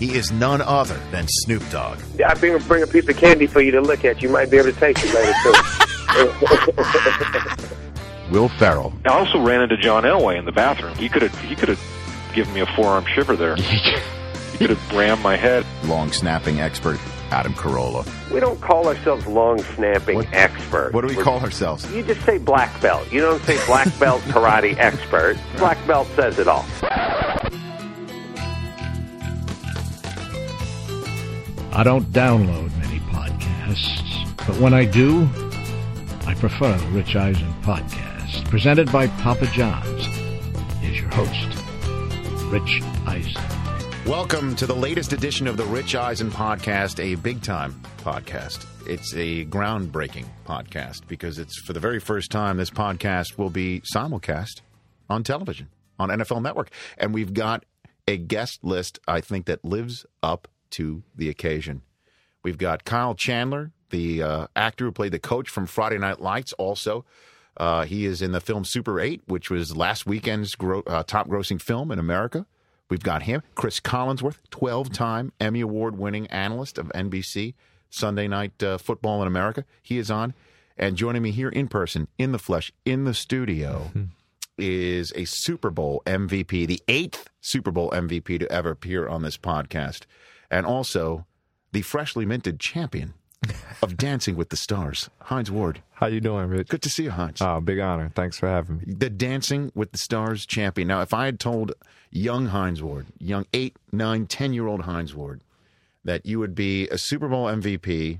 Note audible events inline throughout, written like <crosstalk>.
He is none other than Snoop Dogg. I bring, bring a piece of candy for you to look at. You might be able to taste it later, too. <laughs> Will Ferrell. I also ran into John Elway in the bathroom. He could have he could have given me a forearm shiver there. <laughs> he could have rammed my head. Long snapping expert Adam Carolla. we don't call ourselves long snapping What- experts. What do we We're- call ourselves? You just say black belt. You don't say black belt <laughs> karate expert. Black belt says it all. I don't download many podcasts, but when I do, I prefer the Rich Eisen podcast, presented by Papa John's. Is your host, Rich Eisen. Welcome to the latest edition of the Rich Eisen podcast, a big time podcast. It's a groundbreaking podcast because it's for the very first time this podcast will be simulcast on television on NFL Network. And we've got a guest list, I think, that lives up to the occasion. We've got Kyle Chandler, the uh, actor who played the coach from Friday Night Lights, also. Uh, he is in the film Super 8, which was last weekend's gro- uh, top grossing film in America. We've got him, Cris Collinsworth, 12 time Emmy Award winning analyst of NBC, Sunday Night uh, Football in America. He is on. And joining me here in person, in the flesh, in the studio, <laughs> is a Super Bowl MVP, the eighth Super Bowl MVP to ever appear on this podcast, and also the freshly minted champion of <laughs> Dancing with the Stars, Hines Ward. How you doing, Rich? Good to see you, Hines. Oh, big honor. Thanks for having me. the Dancing with the Stars champion. Now, if I had told young Hines Ward, young eight, nine, ten year old Hines Ward, that you would be a Super Bowl MVP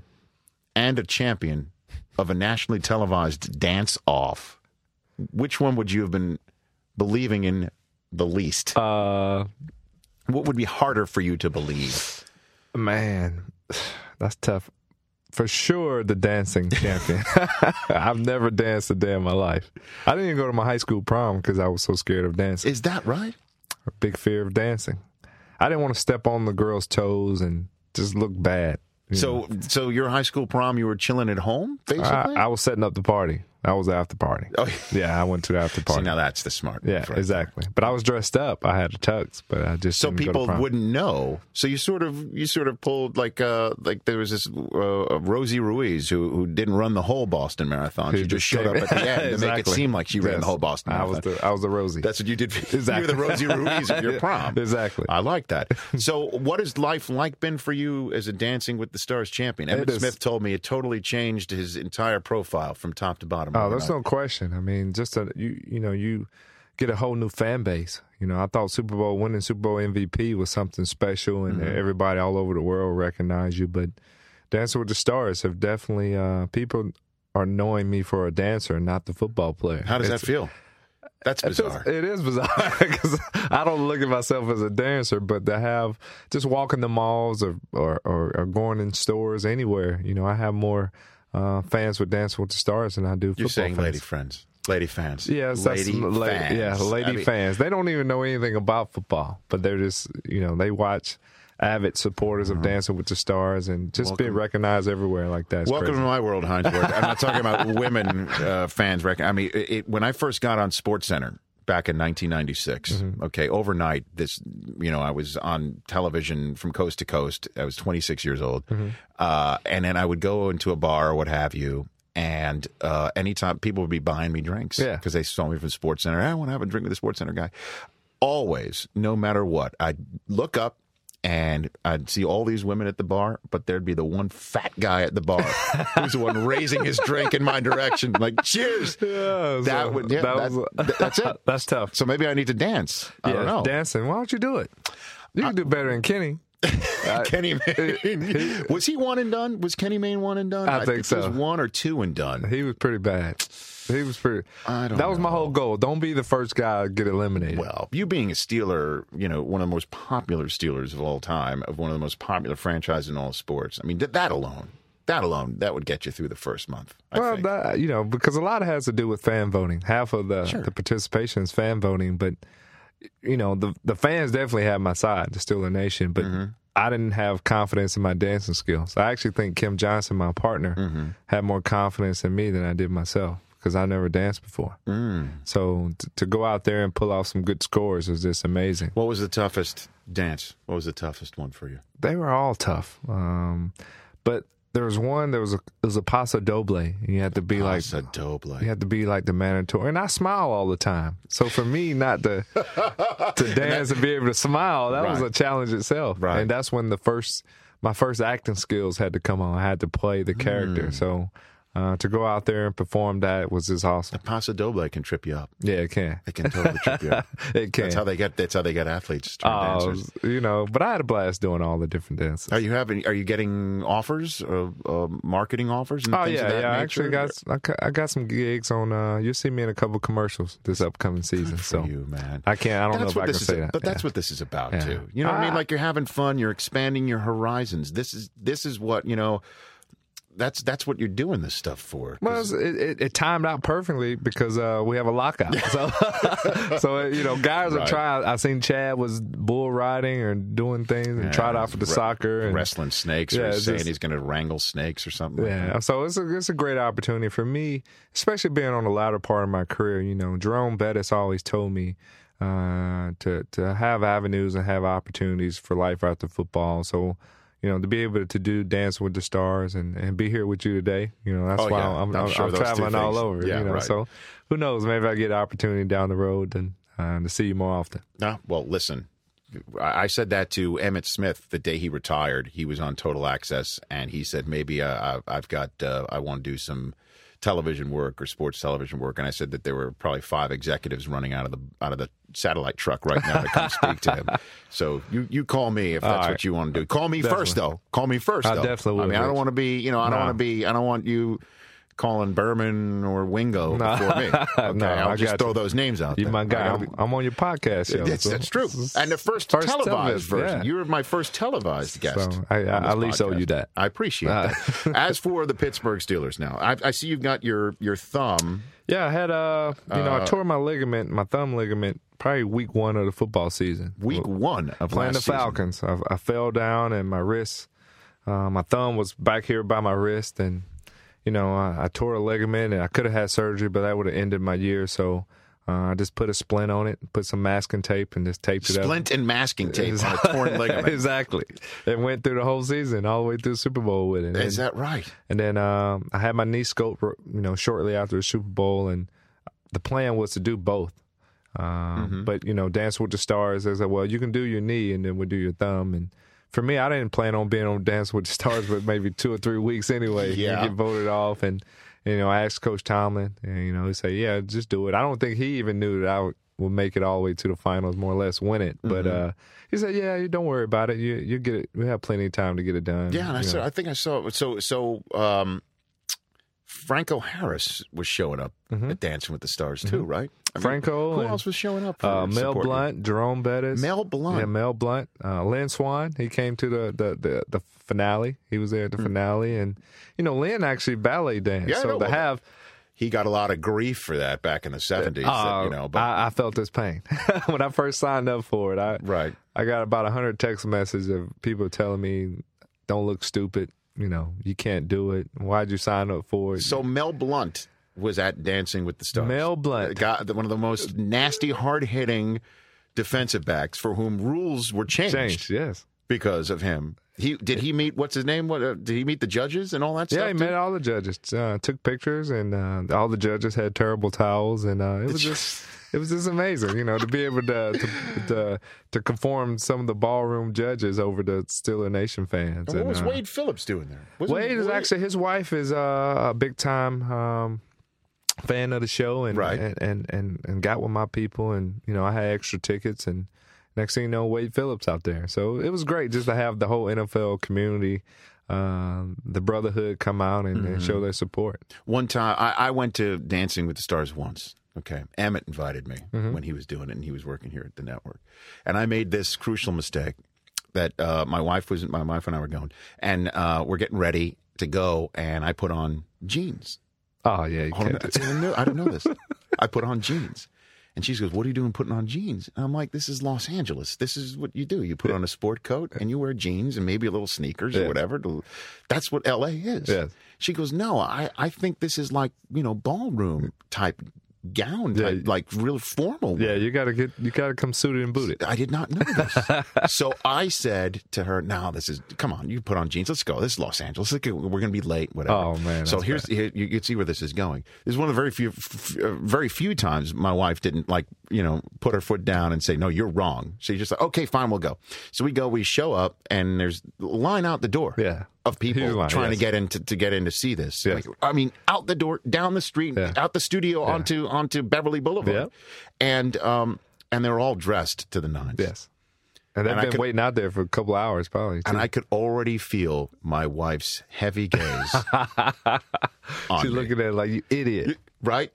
and a champion of a nationally televised dance off, which one would you have been believing in the least? Uh, what would be harder for you to believe? Man, <sighs> that's tough. For sure, the dancing <laughs> champion. <laughs> I've never danced a day in my life. I didn't even go to my high school prom because I was so scared of dancing. Is that right? A big fear of dancing. I didn't want to step on the girls' toes and just look bad. you know. So, so your high school prom, you were chilling at home, basically. I, I was setting up the party. I was the after party. oh, <laughs> Yeah, I went to the after see, party. now that's the smart. yeah, right exactly. But I was dressed up. I had a tux, but I just so didn't go to people wouldn't know. So you sort of you sort of pulled like uh like there was this uh, Rosie Ruiz who who didn't run the whole Boston Marathon. She Who just just showed up at the <laughs> end to make it Exactly. seem like she ran the whole Boston I was the I was the Rosie. That's what you did. Exactly. You're the Rosie Ruiz of your <laughs> prom. Exactly. I like that. So, what has life like been for you as a Dancing with the Stars champion? Emmitt Smith told me it totally changed his entire profile from top to bottom. Oh, there's no question. I mean, just a, you you know you get a whole new fan base. You know, I thought Super Bowl winning Super Bowl MVP was something special, and Mm-hmm. everybody all over the world recognize you. But Dancing with the Stars have definitely uh, people are knowing me for a dancer, not the football player. How does It's- that feel? That's bizarre. it is bizarre <laughs> because I don't look at myself as a dancer, but to have just walking the malls or, or, or, or going in stores anywhere, you know, I have more uh, fans with dance with the Stars than I do You're football saying fans. lady friends, lady fans. Yes, that's lady la- fans. Yeah, lady I mean, fans. They don't even know anything about football, but they're just you know they watch avid supporters of Dancing with the Stars and just being Uh-huh. Recognized everywhere like that. Welcome crazy. to my world, Hines. I'm not talking about women uh, fans. Rec- I mean, it, it, when I first got on Sports Center back in 1996, Mm-hmm. okay, overnight, this, you know, I was on television from coast to coast. I was 26 years old, Mm-hmm. uh, and then I would go into a bar or what have you. And uh, anytime people would be buying me drinks Yeah. because they saw me from Sports Center. I want to have a drink with the Sports Center guy. Always, no matter what, I'd look up and I'd see all these women at the bar, but there'd be the one fat guy at the bar <laughs> who's the one raising his drink in my direction, like cheers. Yeah, That so would- yeah, that was- th- that's it. <laughs> That's tough. So maybe I need to dance. I yeah, don't know. dancing. Why don't you do it? You can do better than Kenny. <laughs> Kenny uh, Mayne was he one and done? Was Kenny Mayne one and done? I think It so. was one or two and done. He was pretty bad. He was pretty. I don't that was my whole goal. Don't be the first guy to get eliminated. Well, you being a Steeler, you know, one of the most popular Steelers of all time, of one of the most popular franchises in all sports. I mean, th- that alone, that alone, that would get you through the first month. I well, think. that, you know, because a lot has to do with fan voting. Half of the Sure. the participation is fan voting, but you know, the the fans definitely have my side, the Steeler Nation, but. Mm-hmm. I didn't have confidence in my dancing skills. I actually think Kym Johnson, my partner, Mm-hmm. had more confidence in me than I did myself. Because I never danced before. Mm. So t- to go out there and pull off some good scores was just amazing. What was the toughest dance? What was the toughest one for you? They were all tough, um, but there was one. There was a it was a paso doble. And You had to be like Paso doble. you had to be like the mandatory, and I smile all the time. So for me, not to <laughs> to dance and be able to smile, that was a challenge itself. Right. And that's when the first my first acting skills had to come on. I had to play the character. Hmm. So uh, to go out there and perform that was just awesome. The Paso doble can trip you up. Yeah, it can. It can totally trip you up. <laughs> It can. That's how they get. That's how they get athletes. Oh, dancers. you know, but I had a blast doing all the different dances. Are you having? Are you getting offers, uh, uh, marketing offers? And Oh things yeah, of that yeah. I actually got I I got some gigs on. uh You'll see me in a couple commercials this upcoming season. for so you, man. I can't. I don't that's know what if I can this say is, that. but that's Yeah. what this is about Yeah. too. You know what I mean? Ah. Like you're having fun, you're expanding your horizons. This is this is what you know. That's that's what you're doing this stuff for. Well, it, it, it timed out perfectly because uh, we have a lockout. <laughs> So, so you know, guys are trying. I seen Chad was bull riding or doing things and Yeah, tried out for the re- soccer and wrestling snakes, Yeah, or saying just- he's going to wrangle snakes or something. like Yeah, that. so it's a it's a great opportunity for me, especially being on the latter part of my career. You know, Jerome Bettis always told me uh, to to have avenues and have opportunities for life after football. So, you know, to be able to do Dance with the Stars and, and be here with you today, you know, that's Oh, why yeah. I'm, I'm I'm, sure I'm traveling all over. yeah, you know, right. so who knows? Maybe I get an opportunity down the road and uh, to see you more often. No, well, listen. I said that to Emmitt Smith the day he retired. He was on Total Access, and he said maybe uh, I- I've got uh, I want to do some television work or sports television work. And I said that there were probably five executives running out of the out of the satellite truck right now to come speak to him. <laughs> So you you call me if that's right. what you want to do. Call me Definitely. first though. Call me first. I though. definitely I mean, I don't want to be you know I don't No. want to be I don't want you. Calling Berman or Wingo No. before me. <laughs> Okay, No, I'll I just throw you. those names out You there. my guy. I'm, I'm on your podcast show. that's, so that's true. And the first, first televised television, version. yeah. You were my first televised guest. So I, I, at least owe you that. I appreciate Uh, that. <laughs> As for the Pittsburgh Steelers, now I, I see you've got your your thumb. Yeah, I had uh, you know, Uh, I tore my ligament, my thumb ligament, probably week one of the football season. Week one of playing the. Falcons. I, I fell down and my wrist, uh, my thumb was back here by my wrist, and you know, I, I tore a ligament, and I could have had surgery, but that would have ended my year. So uh, I just put a splint on it, put some masking tape, and just taped it up. Splint and masking tape on a torn <laughs> ligament. exactly. It went through the whole season, all the way through the Super Bowl with it. Is And- that right? and then um, I had my knee scoped, you know, shortly after the Super Bowl, and the plan was to do both. Um, Mm-hmm. But you know, Dance with the Stars. They said, "Well, you can do your knee, and then we'll do your thumb." And for me, I didn't plan on being on Dance with the Stars for maybe two or three weeks anyway. Yeah. get voted off, and you know, I asked Coach Tomlin, and you know, he said, "Yeah, just do it." I don't think he even knew that I would, would make it all the way to the finals, more or less, win it. But Mm-hmm. uh, he said, "Yeah, you don't worry about it. You you get it. We have plenty of time to get it done." Yeah, and I saw. I think I saw. It. So so. um Franco Harris was showing up at Dancing with the Stars too, right? I mean, Mm-hmm. Franco Who else was showing up? For Uh, Mel? Blount, Jerome Bettis, Mel Blount. yeah, Mel Blount, uh, Lynn Swann. He came to the, the the the finale. He was there at the finale, and you know, Lynn actually ballet danced. Yeah, so to Well, have, He got a lot of grief for that back in the seventies. uh, you know, but I, I felt this pain <laughs> when I first signed up for it. I right. I got about hundred text messages of people telling me, "Don't look stupid." You know, you can't do it. Why'd you sign up for it? So Mel Blount was at Dancing with the Stars. Mel Blount. got one of the most nasty, hard hitting defensive backs for whom rules were changed, changed, yes. because of him. He did he meet what's his name? What uh, did he meet the judges and all that Yeah, stuff? Yeah, he too? met all the judges. Uh, took pictures, and uh, all the judges had terrible towels, and uh, it was <laughs> just it was just amazing, you know, to be able to to to, to conform some of the ballroom judges over to Steeler Nation fans. And what And, was uh, Wade Phillips doing there? Wasn't Wade is actually his wife is uh, a big time um, fan of the show, and, Right. and and and and got with my people, and you know I had extra tickets, and next thing you know, Wade Phillips out there. So it was great just to have the whole NFL community, um, the brotherhood come out and, and show their support. one time. I, I went to Dancing with the Stars once. Okay, Emmitt invited me Mm-hmm. when he was doing it, and he was working here at the network. And I made this crucial mistake that uh, my wife was my wife and I were going, and uh, we're getting ready to go, and I put on jeans. Oh yeah, you can't. see, I, didn't know this. <laughs> I put on jeans, And she goes, "What are you doing putting on jeans?" And I'm like, "This is Los Angeles. This is what you do. You put on a sport coat and you wear jeans and maybe a little sneakers or whatever. to- That's what LA is." Yes. She goes, "No, I I think this is like you know ballroom type gown, Yeah. type, like real formal." Yeah, you gotta get you gotta come suited and booted. I did not know this. <laughs> so I said to her, "Now this is come on, you put on jeans. Let's go. This is Los Angeles. We're to be late. Whatever." Oh, man, So here's here, you can see where this is going. This is one of the very few, f- f- very few times my wife didn't like you know put her foot down and say, "No, you're wrong." She's just like, "Okay, fine, we'll go." So we go. We show up, and there's line out the door. Yeah. Of people line, trying to get in to, get in to see this. Yes. Like, I mean, out the door, down the street, Yeah. out the studio, onto onto Beverly Boulevard, Yeah. and um and they're all dressed to the nines. Yes. And they've And been could- waiting out there for a couple hours, probably. and. I could already feel my wife's heavy gaze. <laughs> She's me. looking at it like you idiot. right,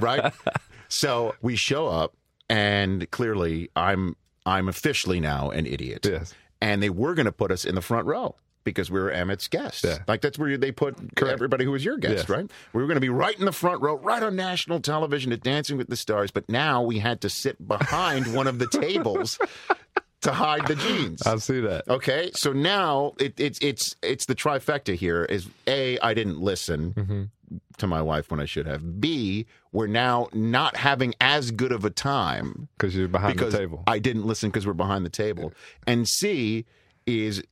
right. <laughs> So we show up, and clearly, I'm I'm officially now an idiot. Yes. And they were going to put us in the front row because we were Emmitt's guests. Yeah. Like that's where they put everybody who was your guest, Yes. right? We were going to be right in the front row, right on national television at Dancing with the Stars. But now we had to sit behind one of the tables <laughs> to hide the jeans. <laughs> I see that. Okay, so now it, it's it's it's the trifecta here. Is a I didn't listen Mm-hmm. to my wife when I should have. B we're now not having as good of a time Because you're behind because the table. I didn't listen because we're behind the table. And C is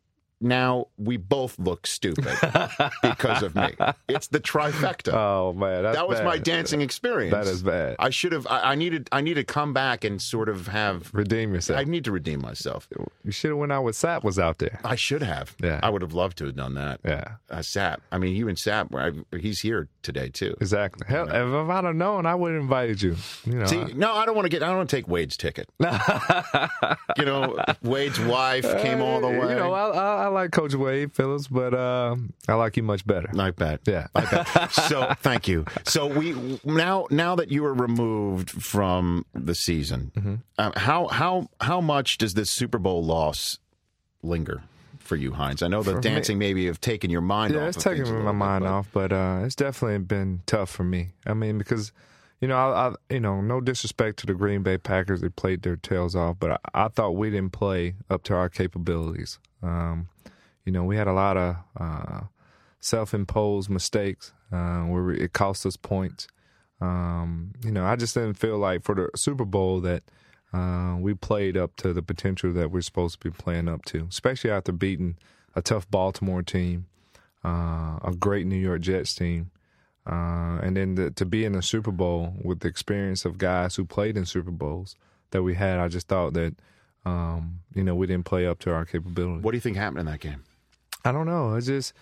now we both look stupid <laughs> because of me. It's the trifecta. oh man, that's that was bad. my dancing experience. That is bad. I should have. I, I needed. I need to come back and sort of have. Redeem yourself. I need to redeem myself. you should have went out with Sapp was out there. I should have. Yeah. I would have loved to have done that. Yeah, Uh, Sapp. I mean, you and Sapp. I, he's here today too. exactly. Hell, if, if I'd have known, I would have invited you. You know, See, no, I don't want to get. I don't want to take Wade's ticket. <laughs> you know, Wade's wife came all the way. You know, I, I, I like Coach Wade Phillips, but uh, I like you much better. Not bad. Yeah. Not bad. so <laughs> thank you. So we now now that you are removed from the season, Mm-hmm. um, how how how much does this Super Bowl loss linger for you, Hines? I know the For me- dancing maybe have taken your mind Yeah, off. it's of a my bit, mind but- off, but uh, it's definitely been tough for me. I mean, because you know, I, I you know, no disrespect to the Green Bay Packers, they played their tails off, but I, I thought we didn't play up to our capabilities. Um, you know, we had a lot of uh, self-imposed mistakes uh, where it cost us points. Um, you know, I just didn't feel like for the Super Bowl that uh, we played up to the potential that we're supposed to be playing up to, especially after beating a tough Baltimore team, uh, a great New York Jets team, uh, and then the, to be in the Super Bowl with the experience of guys who played in Super Bowls that we had. I just thought that um, you know we didn't play up to our capability. What do you think happened in that game? I don't know. It's just,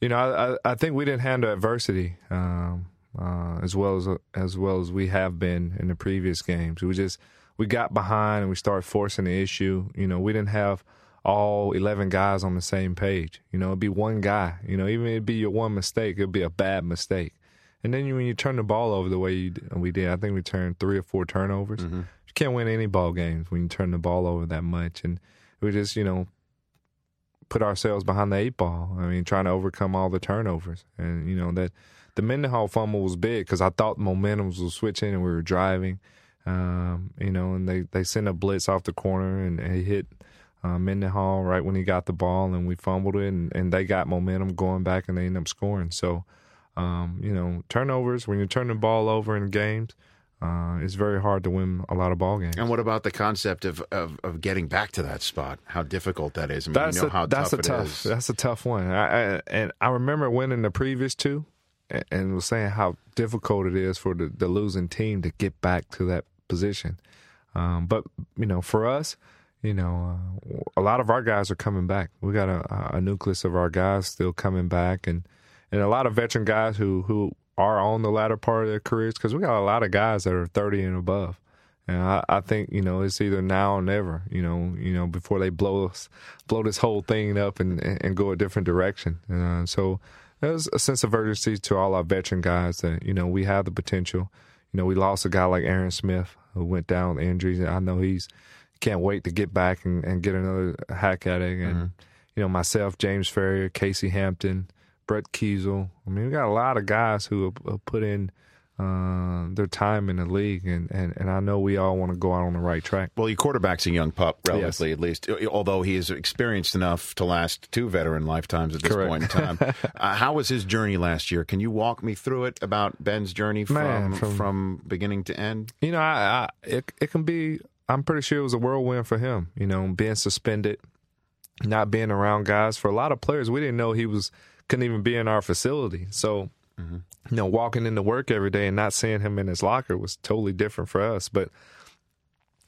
you know, I, I, I think we didn't handle adversity um, uh, as well as as well as we have been in the previous games. We just we got behind and we started forcing the issue. You know, we didn't have all eleven guys on the same page. You know, it'd be one guy. You know, even if it'd be your one mistake, it'd be a bad mistake. And then you, when you turn the ball over the way you, we did, I think we turned three or four turnovers. You can't win any ball games when you turn the ball over that much. And we just, you know, put ourselves behind the eight ball. I mean, trying to overcome all the turnovers, and you know that the Mendenhall fumble was big because I thought the momentum was switching and we were driving. Um, you know, and they they sent a blitz off the corner and he hit uh, Mendenhall right when he got the ball, and we fumbled it, and, and they got momentum going back, and they ended up scoring. So, um, you know, turnovers when you turn the ball over in games. Uh, it's very hard to win a lot of ball games. And what about the concept of, of, of getting back to that spot? How difficult that is. I mean, that's you know a, how that's tough a it tough is. that's a tough one. I, I, and I remember winning the previous two, and, and was saying how difficult it is for the, the losing team to get back to that position. Um, but you know, for us, you know, uh, a lot of our guys are coming back. We got a, a nucleus of our guys still coming back, and and a lot of veteran guys who who are on the latter part of their careers because we got a lot of guys that are thirty and above. And I, I think you know it's either now or never. You know, you know before they blow us, blow this whole thing up and and go a different direction. Uh, so there's a sense of urgency to all our veteran guys that you know we have the potential. You know, we lost a guy like Aaron Smith who went down with injuries. I know he's can't wait to get back and, and get another hack at it. And you know, myself, James Farrior, Casey Hampton, Brett Keisel. I mean, we got a lot of guys who have, have put in uh, their time in the league, and, and, and I know we all want to go out on the right track. Well, your quarterback's a young pup, relatively at least, although he is experienced enough to last two veteran lifetimes at this Correct. point in time. <laughs> uh, how was his journey last year? Can you walk me through it about Ben's journey from Man, from, from- beginning to end? You know, I, I it it can be. I'm pretty sure it was a whirlwind for him. You know, being suspended, not being around guys. For a lot of players, we didn't know he was couldn't even be in our facility. So, you know, walking into work every day and not seeing him in his locker was totally different for us. But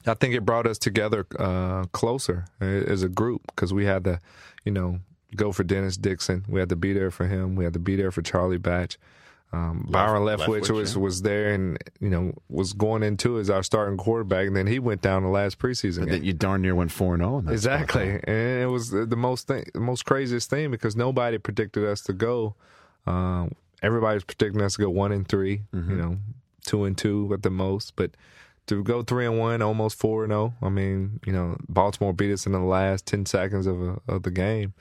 I think it brought us together uh, closer as a group because we had to, you know, go for Dennis Dixon. We had to be there for him. We had to be there for Charlie Batch. Um, Byron Leftwich, Leftwich, was yeah. was there and you know was going into as our starting quarterback, and then he went down the last preseason game. That you darn near went four and zero. Exactly, and it was the the most thing, the most craziest thing because nobody predicted us to go. Um, everybody was predicting us to go one and 3 Mm-hmm. you know, two and two at the most, but to go three and one, almost four and zero. I mean, you know, Baltimore beat us in the last ten seconds of a, of the game.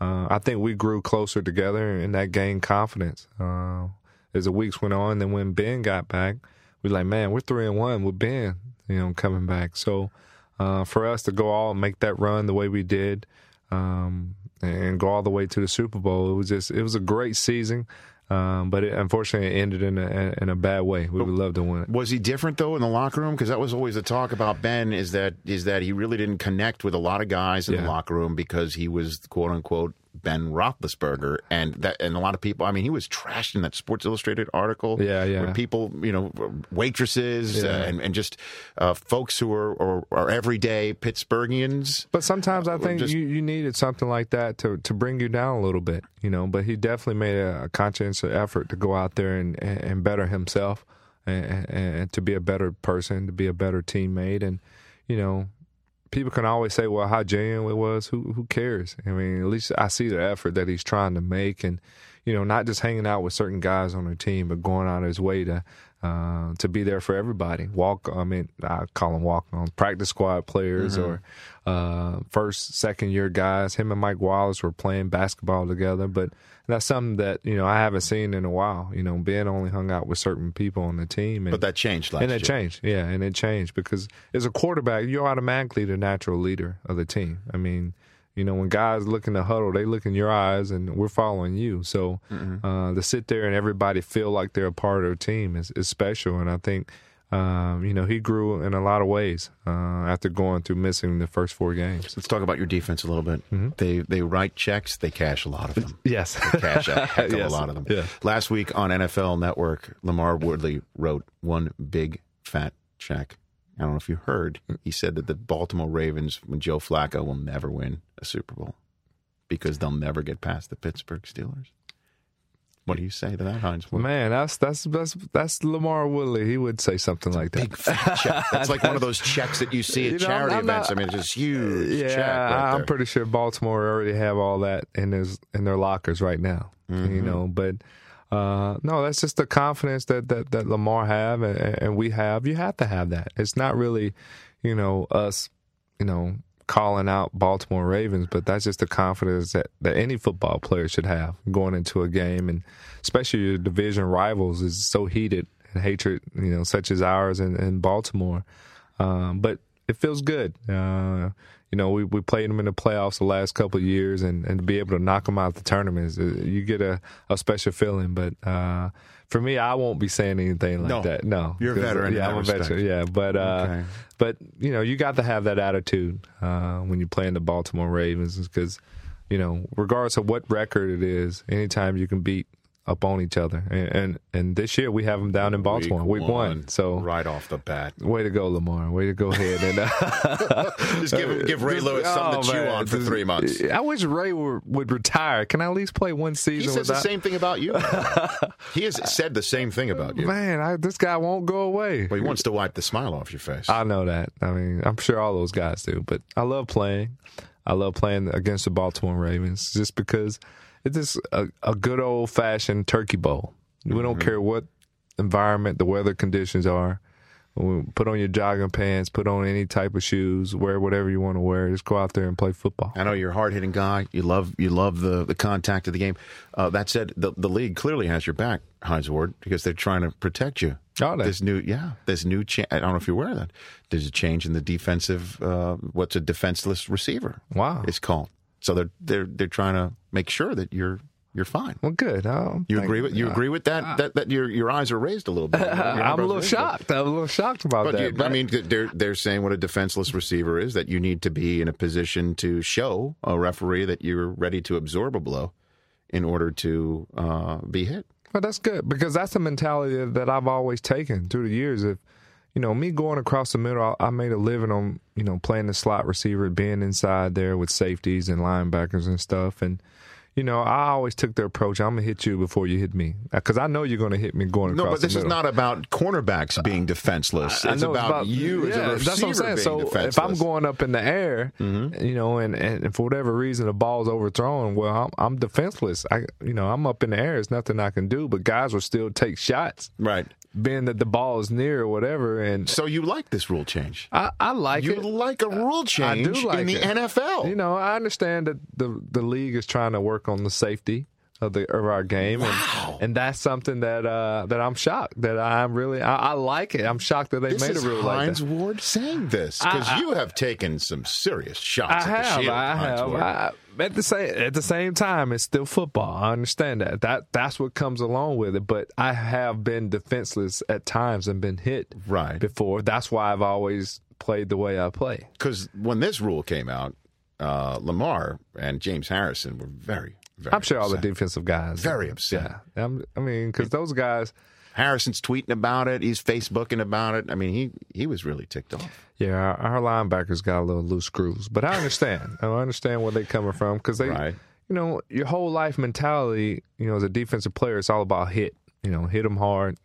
Uh, I think we grew closer together, and that gained confidence uh, as the weeks went on. Then when Ben got back, we like, man, we're three and one with Ben, you know, coming back. So uh, for us to go all and make that run the way we did, um, and go all the way to the Super Bowl, it was just it was a great season. Um, but it, unfortunately, it ended in a in a bad way. We would love to win it. Was he different though in the locker room? Because that was always the talk about Ben. Is that is that he really didn't connect with a lot of guys in the locker room because he was quote unquote Ben Roethlisberger, and that and a lot of people. I mean, he was trashed in that Sports Illustrated article. Yeah, yeah. Where people, you know, waitresses Yeah. uh, and and just uh, folks who are, are are everyday Pittsburghians. But sometimes I think just- you, you needed something like that to, to bring you down a little bit, you know. But he definitely made a, a conscientious effort to go out there and, and, and better himself and, and, and to be a better person, to be a better teammate. And, you know, people can always say, well, how genuine it was. Who, who cares? I mean, at least I see the effort that he's trying to make. And, you know, not just hanging out with certain guys on the team, but going out of his way to uh, to be there for everybody. Walk, I mean, I call them walk on practice squad players or uh, first, second year guys. Him and Mike Wallace were playing basketball together, but that's something that you know I haven't seen in a while. You know, Ben only hung out with certain people on the team, and But that changed last and it year. changed, yeah, and it changed because as a quarterback, you're automatically the natural leader of the team. I mean, you know, when guys look in the huddle, they look in your eyes, and we're following you. So uh, to sit there and everybody feel like they're a part of the team is, is special, and I think. Um, you know, he grew in a lot of ways uh, after going through missing the first four games. Let's talk about your defense a little bit. Mm-hmm. They they write checks, they cash a lot of them. <laughs> Yes, They cash a heck of <laughs> Yes. a lot of them. Yeah. Last week on NFL Network, LaMarr Woodley wrote one big fat check. I don't know if you heard. He said that the Baltimore Ravens, when Joe Flacco, will never win a Super Bowl because they'll never get past the Pittsburgh Steelers. What do you say to that, Hines? Man, that's that's that's that's LaMarr Woodley. He would say something like that. Big fat check. <laughs> That's like one of those checks that you see at You know, charity not- events. I mean, it's just huge Yeah, check. Right I'm pretty sure Baltimore already have all that in his in their lockers right now. Mm-hmm. You know, but uh, no, that's just the confidence that that, that LaMarr have and, and we have. You have to have that. It's not really, you know, us, you know, calling out Baltimore Ravens, but that's just the confidence that, that any football player should have going into a game, and especially your division rivals is so heated and hatred, you know, such as ours in, in Baltimore. Um, but it feels good. Uh, you know, we, we played them in the playoffs the last couple of years, and, and to be able to knock them out of the tournaments, uh, you get a, a special feeling. But uh, for me, I won't be saying anything like No. that. No, You're a 'Cause, veteran Yeah, I'm a respect. veteran. Yeah, but uh, Okay. but you know, you got to have that attitude uh, when you play in the Baltimore Ravens, because you know, regardless of what record it is, anytime you can beat up on each other, and and, and this year we have them down in Baltimore, week, one. So right off the bat, way to go, LaMarr. Way to go ahead and. Uh, <laughs> just give give Ray <laughs> Lewis something to oh, chew man. on for three months. I wish Ray were, would retire. Can I at least play one season? He says the same thing about you. <laughs> he has said the same thing about you. Man, I, this guy won't go away. Well, he wants to wipe the smile off your face. I know that. I mean, I'm sure all those guys do. But I love playing. I love playing against the Baltimore Ravens just because it's just a, a good old fashioned turkey bowl. We don't care what environment the weather conditions are. Put on your jogging pants, put on any type of shoes, wear whatever you want to wear. Just go out there and play football. I know you're a hard hitting guy. You love you love the, the contact of the game. Uh, that said, the the league clearly has your back, Hines Ward, because they're trying to protect you. Oh, this new yeah, this new cha- I don't know if you're aware of that. There's a change in the defensive. Uh, what's a defenseless receiver? Wow. it's called. So they're they're they're trying to make sure that you're you're fine. Well, good. I You agree with you agree with that? that that your your eyes are raised a little bit. <laughs> I'm a little shocked. I'm a little shocked about But that. you, I mean, they're they're saying what a defenseless receiver is that you need to be in a position to show a referee that you're ready to absorb a blow in order to uh, be hit. Well, that's good because that's the mentality that I've always taken through the years. If you know me going across the middle, I, I made a living on you know playing the slot receiver, being inside there with safeties and linebackers and stuff. And you know, I always took the approach: I'm gonna hit you before you hit me uh, because I know you're gonna hit me going across No, but this is not about cornerbacks uh, being defenseless. I it's, know about you as yeah, a receiver That's what I'm saying. So defenseless. if I'm going up in the air, mm-hmm. you know, and, and for whatever reason the ball's overthrown, well, I'm, I'm defenseless. I, you know, I'm up in the air. There's nothing I can do. But guys will still take shots, right. Being that the ball is near or whatever. And So you like this rule change? I, I like You it. like a rule change I do like in the it. NFL? You know, I understand that the the league is trying to work on the safety of the of our game, and and that's something that uh, that I'm shocked that I'm really I, I like it. I'm shocked that they this made a rule like Hines that. Ward saying this because you have taken some serious shots I at the have, shield. I have. At the same at the same time, it's still football. I understand that. That that's what comes along with it. But I have been defenseless at times and been hit Right. before. That's why I've always played the way I play. because when this rule came out, uh, LaMarr and James Harrison were very, very. I'm sure all the defensive guys Very upset. Yeah, I mean, because those guys. Harrison's tweeting about it. He's Facebooking about it. I mean, he he was really ticked off. Yeah, our, our linebackers got a little loose screws, but I understand. I understand where they're coming from because they, Right. you know, your whole life mentality, you know, as a defensive player, it's all about hit. You know, hit them hard.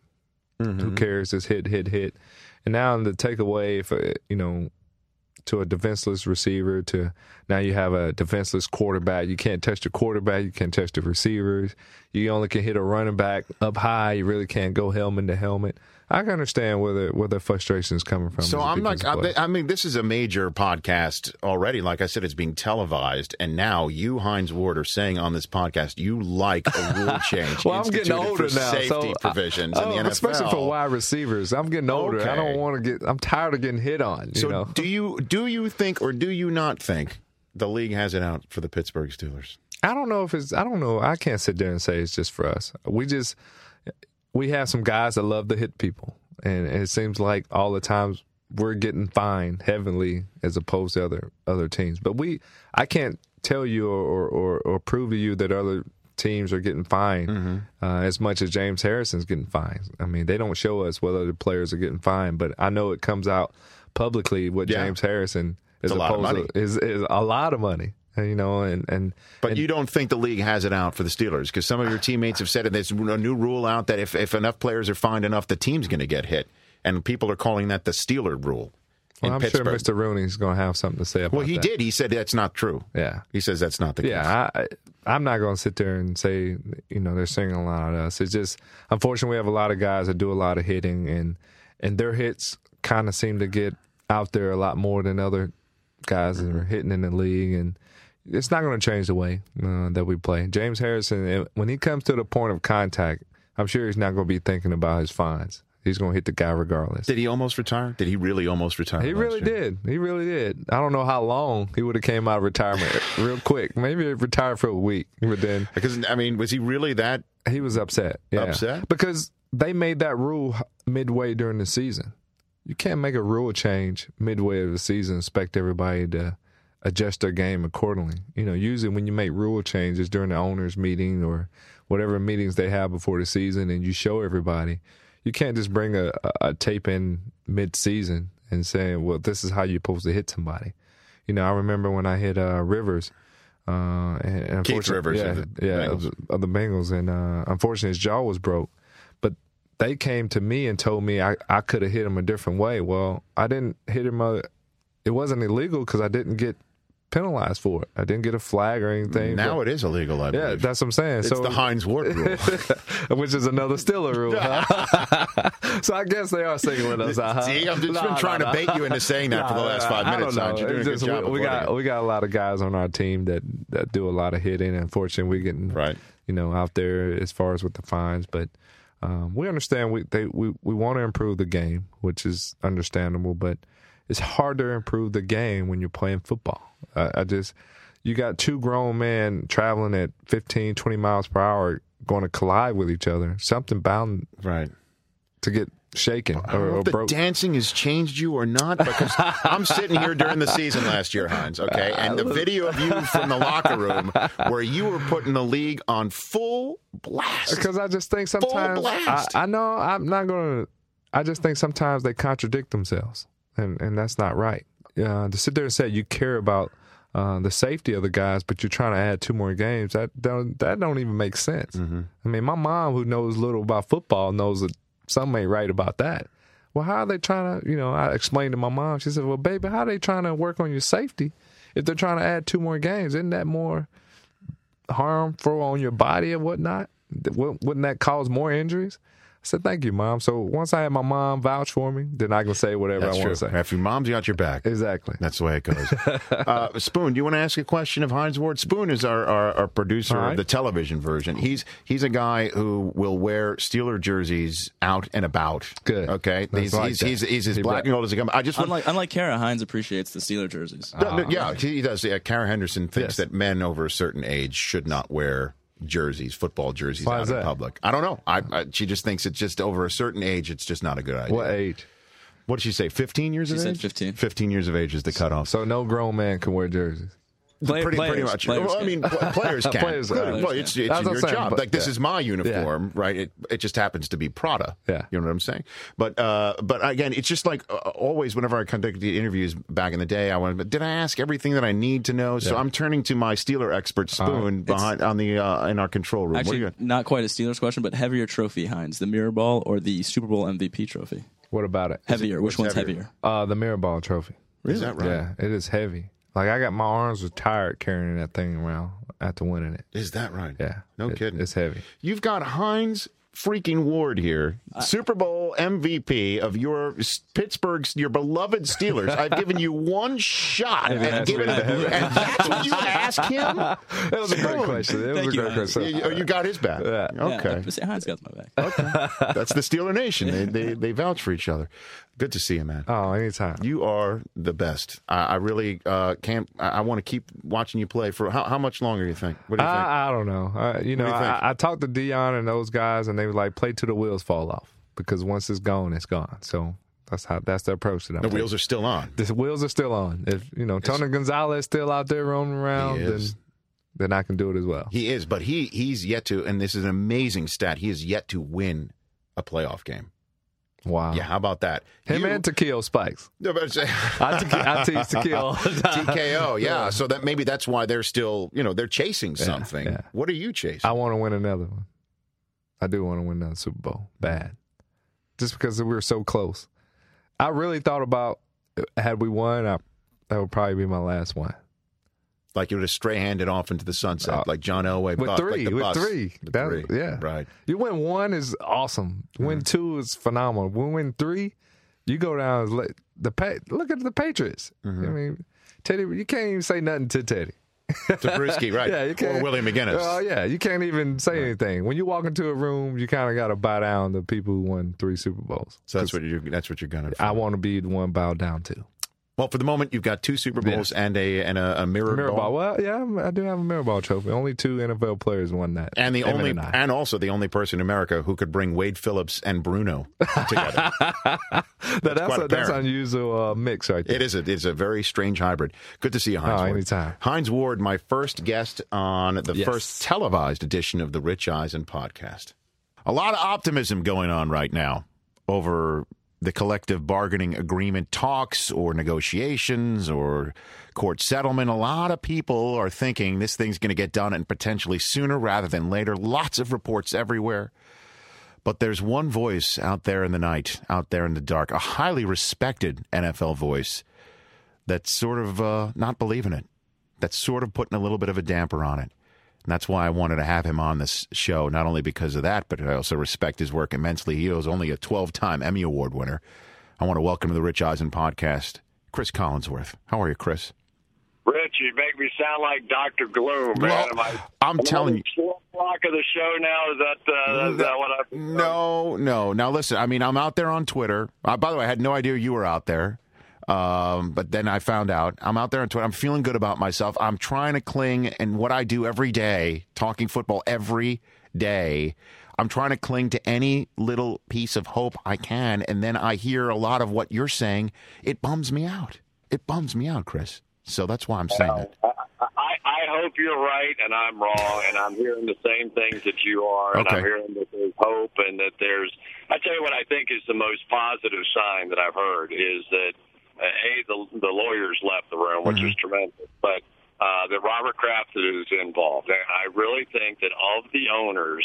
Who mm-hmm. cares? Just hit, hit, hit. And now the takeaway for you know to a defenseless receiver to now you have a defenseless quarterback. You can't touch the quarterback. You can't touch the receivers. You only can hit a running back up high. You really can't go helmet to helmet. I can understand where the where the frustration is coming from. So I'm not. I, I mean, this is a major podcast already. Like I said, it's being televised, and now you, Hines Ward, are saying on this podcast you like a rule <laughs> change. Well, I'm getting older now, Safety so provisions I, in the oh, NFL, especially for wide receivers. I'm getting older. I don't want to get. I'm tired of getting hit on. You So know, do you do you think or do you not think the league has it out for the Pittsburgh Steelers? I don't know if it's. I don't know. I can't sit there and say it's just for us. We just we have some guys that love to hit people, and it seems like all the times we're getting fined heavily as opposed to other other teams. But we, I can't tell you or or, or prove to you that other teams are getting fined Mm-hmm. uh, as much as James Harrison's getting fined. I mean, they don't show us what other players are getting fined, but I know it comes out publicly what Yeah. James Harrison is It's a lot of money. to is is a lot of money. And, You know, and and But and- you don't think the league has it out for the Steelers because some of your teammates have said it. There's a new rule out that if, if enough players are fined enough, the team's going to get hit, and people are calling that the Steeler rule. Well, I'm Pittsburgh. sure Mr. Rooney's going to have something to say about Well, he that. did. He said that's not true. Yeah. He says that's not the case. Yeah, I, I'm not going to sit there and say, you know, they're singing a lot at us. It's just, unfortunately, we have a lot of guys that do a lot of hitting, and and their hits kind of seem to get out there a lot more than other guys that are hitting in the league, and it's not going to change the way uh, that we play. James Harrison, eh, when he comes to the point of contact, I'm sure he's not going to be thinking about his fines. He's going to hit the guy regardless. Did he almost retire? Did he really almost retire? He really year? did. He really did. I don't know how long he would have came out of retirement <laughs> real quick. Maybe he retired for a week, but then Because I mean, was he really that? he was upset. Yeah. Upset? because they made that rule midway during the season. You can't make a rule change midway of the season expect everybody to adjust their game accordingly. You know, usually when you make rule changes during the owners' meeting or whatever meetings they have before the season, and you show everybody, you can't just bring a, a, a tape in mid-season and say, "Well, this is how you're supposed to hit somebody." You know, I remember when I hit uh, Rivers. Uh, and, and Keith Rivers yeah, of the yeah, Bengals. of the, Bengals, and uh, unfortunately his jaw was broke. But they came to me and told me I, I could have hit him a different way. Well, I didn't hit him. Uh, it wasn't illegal because I didn't get penalized for it. I didn't get a flag or anything. Now but- it is illegal, I believe. yeah, that's what I'm saying. it's so the Hines Ward rule. <laughs> which is another Stiller rule. huh? <laughs> so I guess they are singling us out. <laughs> huh? See, I've just Nah, been trying nah, to bait you into saying that for the last nah, five I minutes. don't Hines. know. You're doing a good just- we avoiding got it. we got a lot of guys on our team that that do a lot of hitting. Unfortunately, we're getting Right. you know out there as far as with the fines, but. Um, we understand we they we, we want to improve the game, which is understandable, but it's hard to improve the game when you're playing football. I, I just you got two grown men traveling at 15, 20 miles per hour going to collide with each other. Something bound Right. to get shaken I don't or, know or if the dancing has changed you or not, because I'm sitting here during the season last year, Hines, okay? <laughs> And the video of you <laughs> from the locker room where you were putting the league on full blast. Because I just think sometimes I. I know I'm not going to. I just think sometimes they contradict themselves, and and that's not right. Uh, to sit there and say you care about uh, the safety of the guys, but you're trying to add two more games, that don't that don't even make sense. I mean, my mom, who knows little about football, knows that something ain't right about that. Well, how are they trying to? You know, I explained to my mom. She said, "Well, baby, how are they trying to work on your safety if they're trying to add two more games? Isn't that more?" harmful on your body and whatnot? Wouldn't that cause more injuries? I said, thank you, mom. So once I had my mom vouch for me, then I can say whatever That's I want to say. If your mom's got your back. Exactly. That's the way it goes. <laughs> uh, Spoon, do you want to ask a question of Hines Ward? Spoon is our, our, our producer All right. of the television version. He's he's a guy who will wear Steeler jerseys out and about. Good. Okay. He's, like he's, he's, he's as He black and gold as he comes. I just want, Unlike, unlike Kara, Hines appreciates the Steeler jerseys. No, no, yeah, he does. Yeah, Kara Henderson thinks Yes. that men over a certain age should not wear jerseys, football jerseys, Why out is in public. I don't know. I, I she just thinks it's just over a certain age. It's just not a good idea. What age? What did she say? Fifteen years She of said age. 15. Fifteen years of age is the cutoff. So no grown man can wear jerseys. Play- pretty, pretty much. players well, I mean, <laughs> players can. Players Well, can. well, it's, it's your saying, job. but- like this yeah. is my uniform, right? It, it just happens to be Prada. Yeah. you know what I'm saying. But uh, but again, it's just like uh, always. Whenever I conducted interviews back in the day, I went, but did I ask everything that I need to know? So Yeah. I'm turning to my Steeler expert Spoon behind on the uh, in our control room. what are Actually, you not quite a Steelers question, but heavier trophy, Hines, the Mirror Ball or the Super Bowl MVP trophy? What about it? Heavier. Which one's heavier? heavier? Uh, the mirror ball trophy. Is that right? Yeah, it is heavy. Like I got my arms were tired carrying that thing around after winning it. Is that right? Yeah, No It- kidding. It's heavy. You've got Hines freaking Ward here, Super Bowl MVP of your S- Pittsburgh, your beloved Steelers. <laughs> I've given you one shot Maybe and that's given it, and that's what you ask him. <laughs> That was a great question. It was Thank a you, great Hans. question. You, oh, you got his back. Yeah. Okay. Yeah, say Hines got my back. Okay. That's the Steeler Nation. They, they they vouch for each other. Good to see you, man. Oh, anytime. You are the best. I, I really uh, can't. I, I want to keep watching you play for how, how much longer? You think? What do you think? I, I don't know. Uh, you know, do you? I, I talked to Deion and those guys, and they were like, "Play till the wheels fall off," because once it's gone, it's gone. So that's how that's the approach that I'm. the taking. wheels are still on. The wheels are still on. If you know Tony Gonzalez is still out there roaming around, then then I can do it as well. He is, but he he's yet to, and this is an amazing stat. He is yet to win a playoff game. Wow. Yeah, how about that? Him You- and Takeo Spikes. No, but say- <laughs> I, te- I tease Takeo <laughs> all. TKO, <laughs> yeah. So that maybe that's why they're still, you know, they're chasing something. yeah. What are you chasing? I want to win another one. I do want to win another Super Bowl. Bad. Just because we were so close. I really thought about had we won, I, that would probably be my last one. Like you would have stray handed off into the sunset, Uh, like John Elway. with bus, three, like the with bus. three. With That- three. yeah. right. You win one is awesome. Win Mm-hmm. two is phenomenal. When win three, you go down the look at the Patriots. Mm-hmm. I mean, Teddy, you can't even say nothing to Teddy. Bruschi, right? <laughs> Yeah, you can't. Or Willie McGinest. Oh yeah, you can't even say anything when you walk into a room. You kind of got to bow down to people who won three Super Bowls. so that's what you're. That's what you're gonna. I want to be the one bowed down to. Well, for the moment, you've got two Super Bowls and a and a, a mirror, Mirror ball. ball. Well, yeah, I do have a mirror ball trophy. Only two NFL players won that, And the only, and and also the only person in America who could bring Wade Phillips and Bruno together. <laughs> That- that's quite a, that's unusual uh, mix right there. It is a it's a very strange hybrid. Good to see you, Hines Oh, Ward. anytime. Hines Ward, my first guest on the Yes. first televised edition of the Rich Eisen podcast. A lot of optimism going on right now over the collective bargaining agreement talks or negotiations or court settlement. A lot of people are thinking this thing's going to get done and potentially sooner rather than later. Lots of reports everywhere. But there's one voice out there in the night, out there in the dark, a highly respected NFL voice that's sort of uh, not believing it. that's sort of putting a little bit of a damper on it. And that's why I wanted to have him on this show, not only because of that, but I also respect his work immensely. He is only a 12 time Emmy Award winner. I want to welcome to the Rich Eisen podcast, Cris Collinsworth. How are you, Chris? Rich, you make me sound like Doctor Gloom, man. Well, Am I, I'm telling you. Four o'clock of the show now. Is that uh, is that what I? No, no. Now listen, I mean, I'm out there on Twitter. Uh, by the way, I had no idea you were out there. Um, but then I found out I'm out there on Twitter. I'm feeling good about myself. I'm trying to cling, and what I do every day, talking football every day. I'm trying to cling to any little piece of hope I can, and then I hear a lot of what you're saying. It bums me out. It bums me out, Chris. So that's why I'm saying that. I, hope you're right and I'm wrong, and I'm hearing the same things that you are, and Okay. I'm hearing that there's hope and that there's. I tell you what, I think is the most positive sign that I've heard is that a the the lawyers left the room, which is tremendous, but uh, that Robert Kraft is involved, and I really think that of the owners.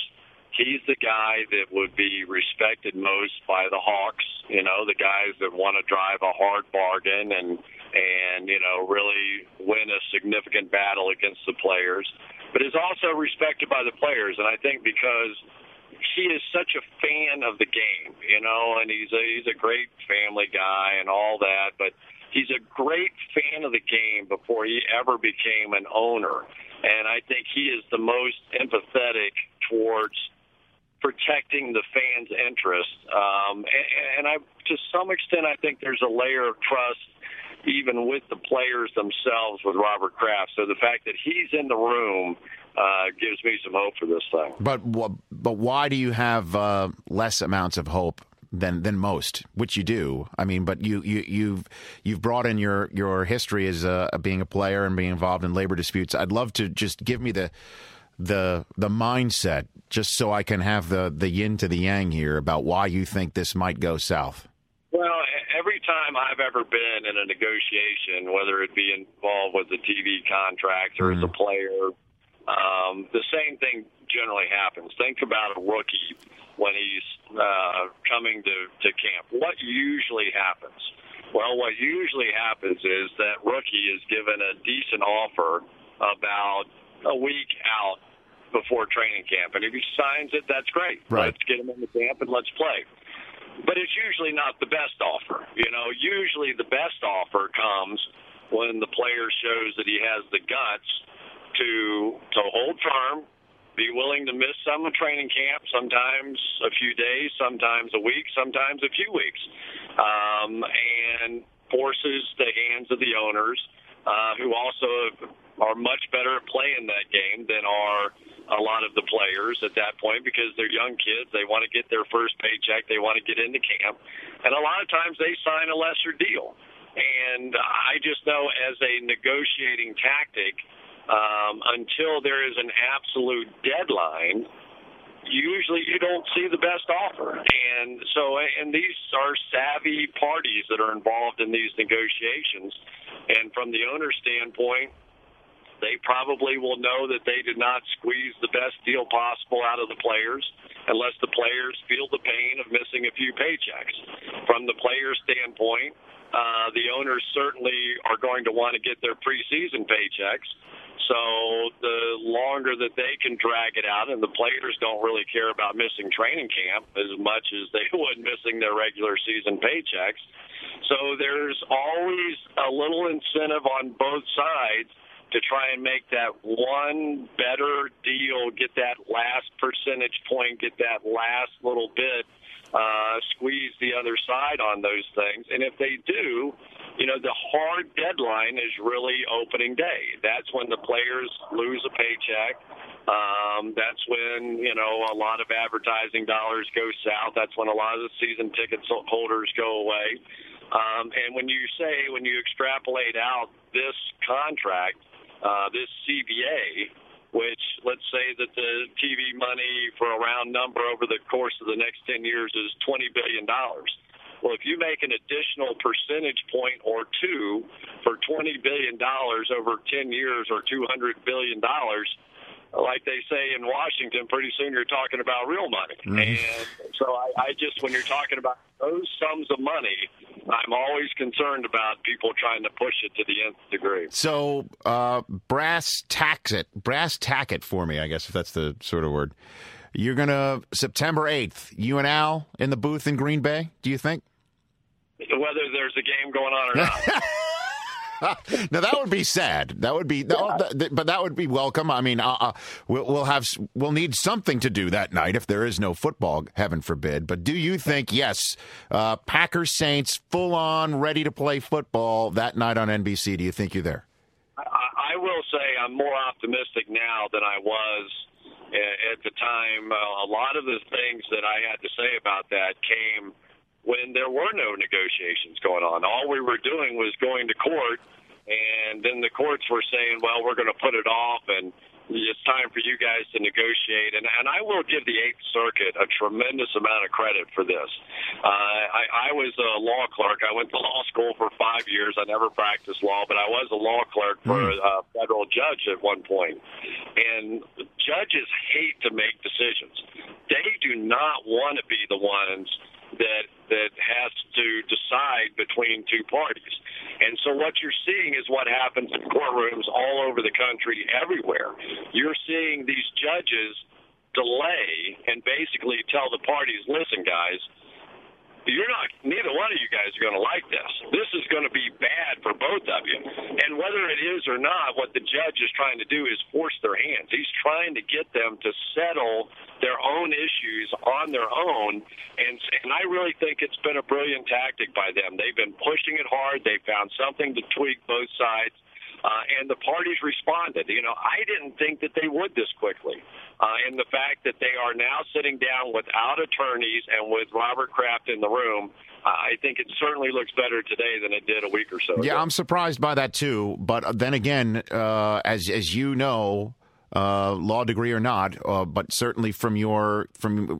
He's the guy that would be respected most by the Hawks. You know, the guys that want to drive a hard bargain and and you know really win a significant battle against the players, but is also respected by the players. And I think because he is such a fan of the game, you know, and he's a he's a great family guy and all that, but he's a great fan of the game before he ever became an owner. And I think he is the most empathetic towards protecting the fans' interest. Um, and, and I, to some extent, I think there's a layer of trust even with the players themselves with Robert Kraft. So the fact that he's in the room uh, gives me some hope for this thing. But but why do you have uh, less amounts of hope than than most? Which you do. I mean, but you you you've you've brought in your your history as uh, being a player and being involved in labor disputes. I'd love to just give me the the the mindset just so I can have the the yin to the yang here about why you think this might go south. Well, every time I've ever been in a negotiation, whether it be involved with a TV contract or as a player, um, the same thing generally happens. Think about a rookie when he's uh, coming to, to camp. What usually happens? Well, what usually happens is that rookie is given a decent offer about a week out before training camp. And if he signs it, that's great. Right. Let's get him in the camp and let's play but it's usually not the best offer. You know, usually the best offer comes when the player shows that he has the guts to to hold firm, be willing to miss some training camp, sometimes a few days, sometimes a week, sometimes a few weeks, um, and forces the hands of the owners, uh, who also are much better at playing that game than are a lot of the players at that point because they're young kids. They want to get their first paycheck. They want to get into camp. And a lot of times they sign a lesser deal. And I just know as a negotiating tactic, um, until there is an absolute deadline, usually you don't see the best offer. And so, and these are savvy parties that are involved in these negotiations. And from the owner standpoint, they probably will know that they did not squeeze the best deal possible out of the players unless the players feel the pain of missing a few paychecks. From the players' standpoint, uh, the owners certainly are going to want to get their preseason paychecks. So the longer that they can drag it out, and the players don't really care about missing training camp as much as they <laughs> would missing their regular season paychecks. So there's always a little incentive on both sides to try and make that one better deal, get that last percentage point, get that last little bit, uh, squeeze the other side on those things. And if they do, you know, the hard deadline is really opening day. That's when the players lose a paycheck. Um, that's when, you know, a lot of advertising dollars go south. That's when a lot of the season ticket holders go away. Um, and when you say, when you extrapolate out this contract, uh, this CBA, which let's say that the TV money for a round number over the course of the next 10 years is $20 billion. Well, if you make an additional percentage point or two for $20 billion over 10 years or $200 billion, like they say in Washington, pretty soon you're talking about real money. And so I, I just, when you're talking about those sums of money, I'm always concerned about people trying to push it to the nth degree. So, uh, brass tax it, brass tack it for me, I guess, if that's the sort of word. You're going to, September 8th, you and Al in the booth in Green Bay, do you think? Whether there's a game going on or not. <laughs> now that would be sad. That would be, no, th- but that would be welcome. I mean, uh, uh, we'll, we'll have we'll need something to do that night if there is no football, heaven forbid. But do you think yes, uh, Packers Saints full on ready to play football that night on NBC? Do you think you're there? I, I will say I'm more optimistic now than I was a- at the time. Uh, a lot of the things that I had to say about that came when there were no negotiations going on. All we were doing was going to court, and then the courts were saying, "Well, we're going to put it off," and it's time for you guys to negotiate. And, and I will give the Eighth Circuit a tremendous amount of credit for this. Uh, I, I was a law clerk. I went to law school for five years. I never practiced law, but I was a law clerk for a federal judge at one point. And judges hate to make decisions. They do not want to be the ones that that has to decide between two parties. And so what you're seeing is what happens in courtrooms all over the country, everywhere. You're seeing these judges delay and basically tell the parties, listen, guys, you're not neither one of you guys are going to like this. This is going to be bad for both of you. And whether it is or not what the judge is trying to do is force their hands. He's trying to get them to settle their own issues on their own. And and I really think it's been a brilliant tactic by them. They've been pushing it hard. They found something to tweak both sides uh, and the parties responded. You know, I didn't think that they would this quickly. Uh, and the fact that they are now sitting down without attorneys and with Robert Kraft in the room, uh, I think it certainly looks better today than it did a week or so Yeah, ago. I'm surprised by that too. But then again, uh, as as you know, uh, law degree or not, uh, but certainly from your from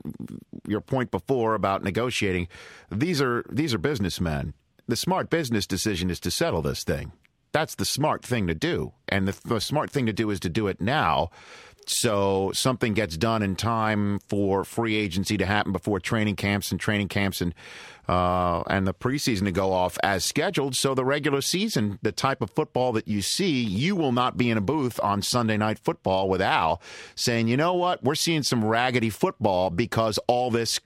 your point before about negotiating, these are these are businessmen. The smart business decision is to settle this thing. That's the smart thing to do, and the, the smart thing to do is to do it now. So something gets done in time for free agency to happen before training camps and training camps and uh, and the preseason to go off as scheduled. So the regular season, the type of football that you see, you will not be in a booth on Sunday night football with Al saying, you know what, we're seeing some raggedy football because all this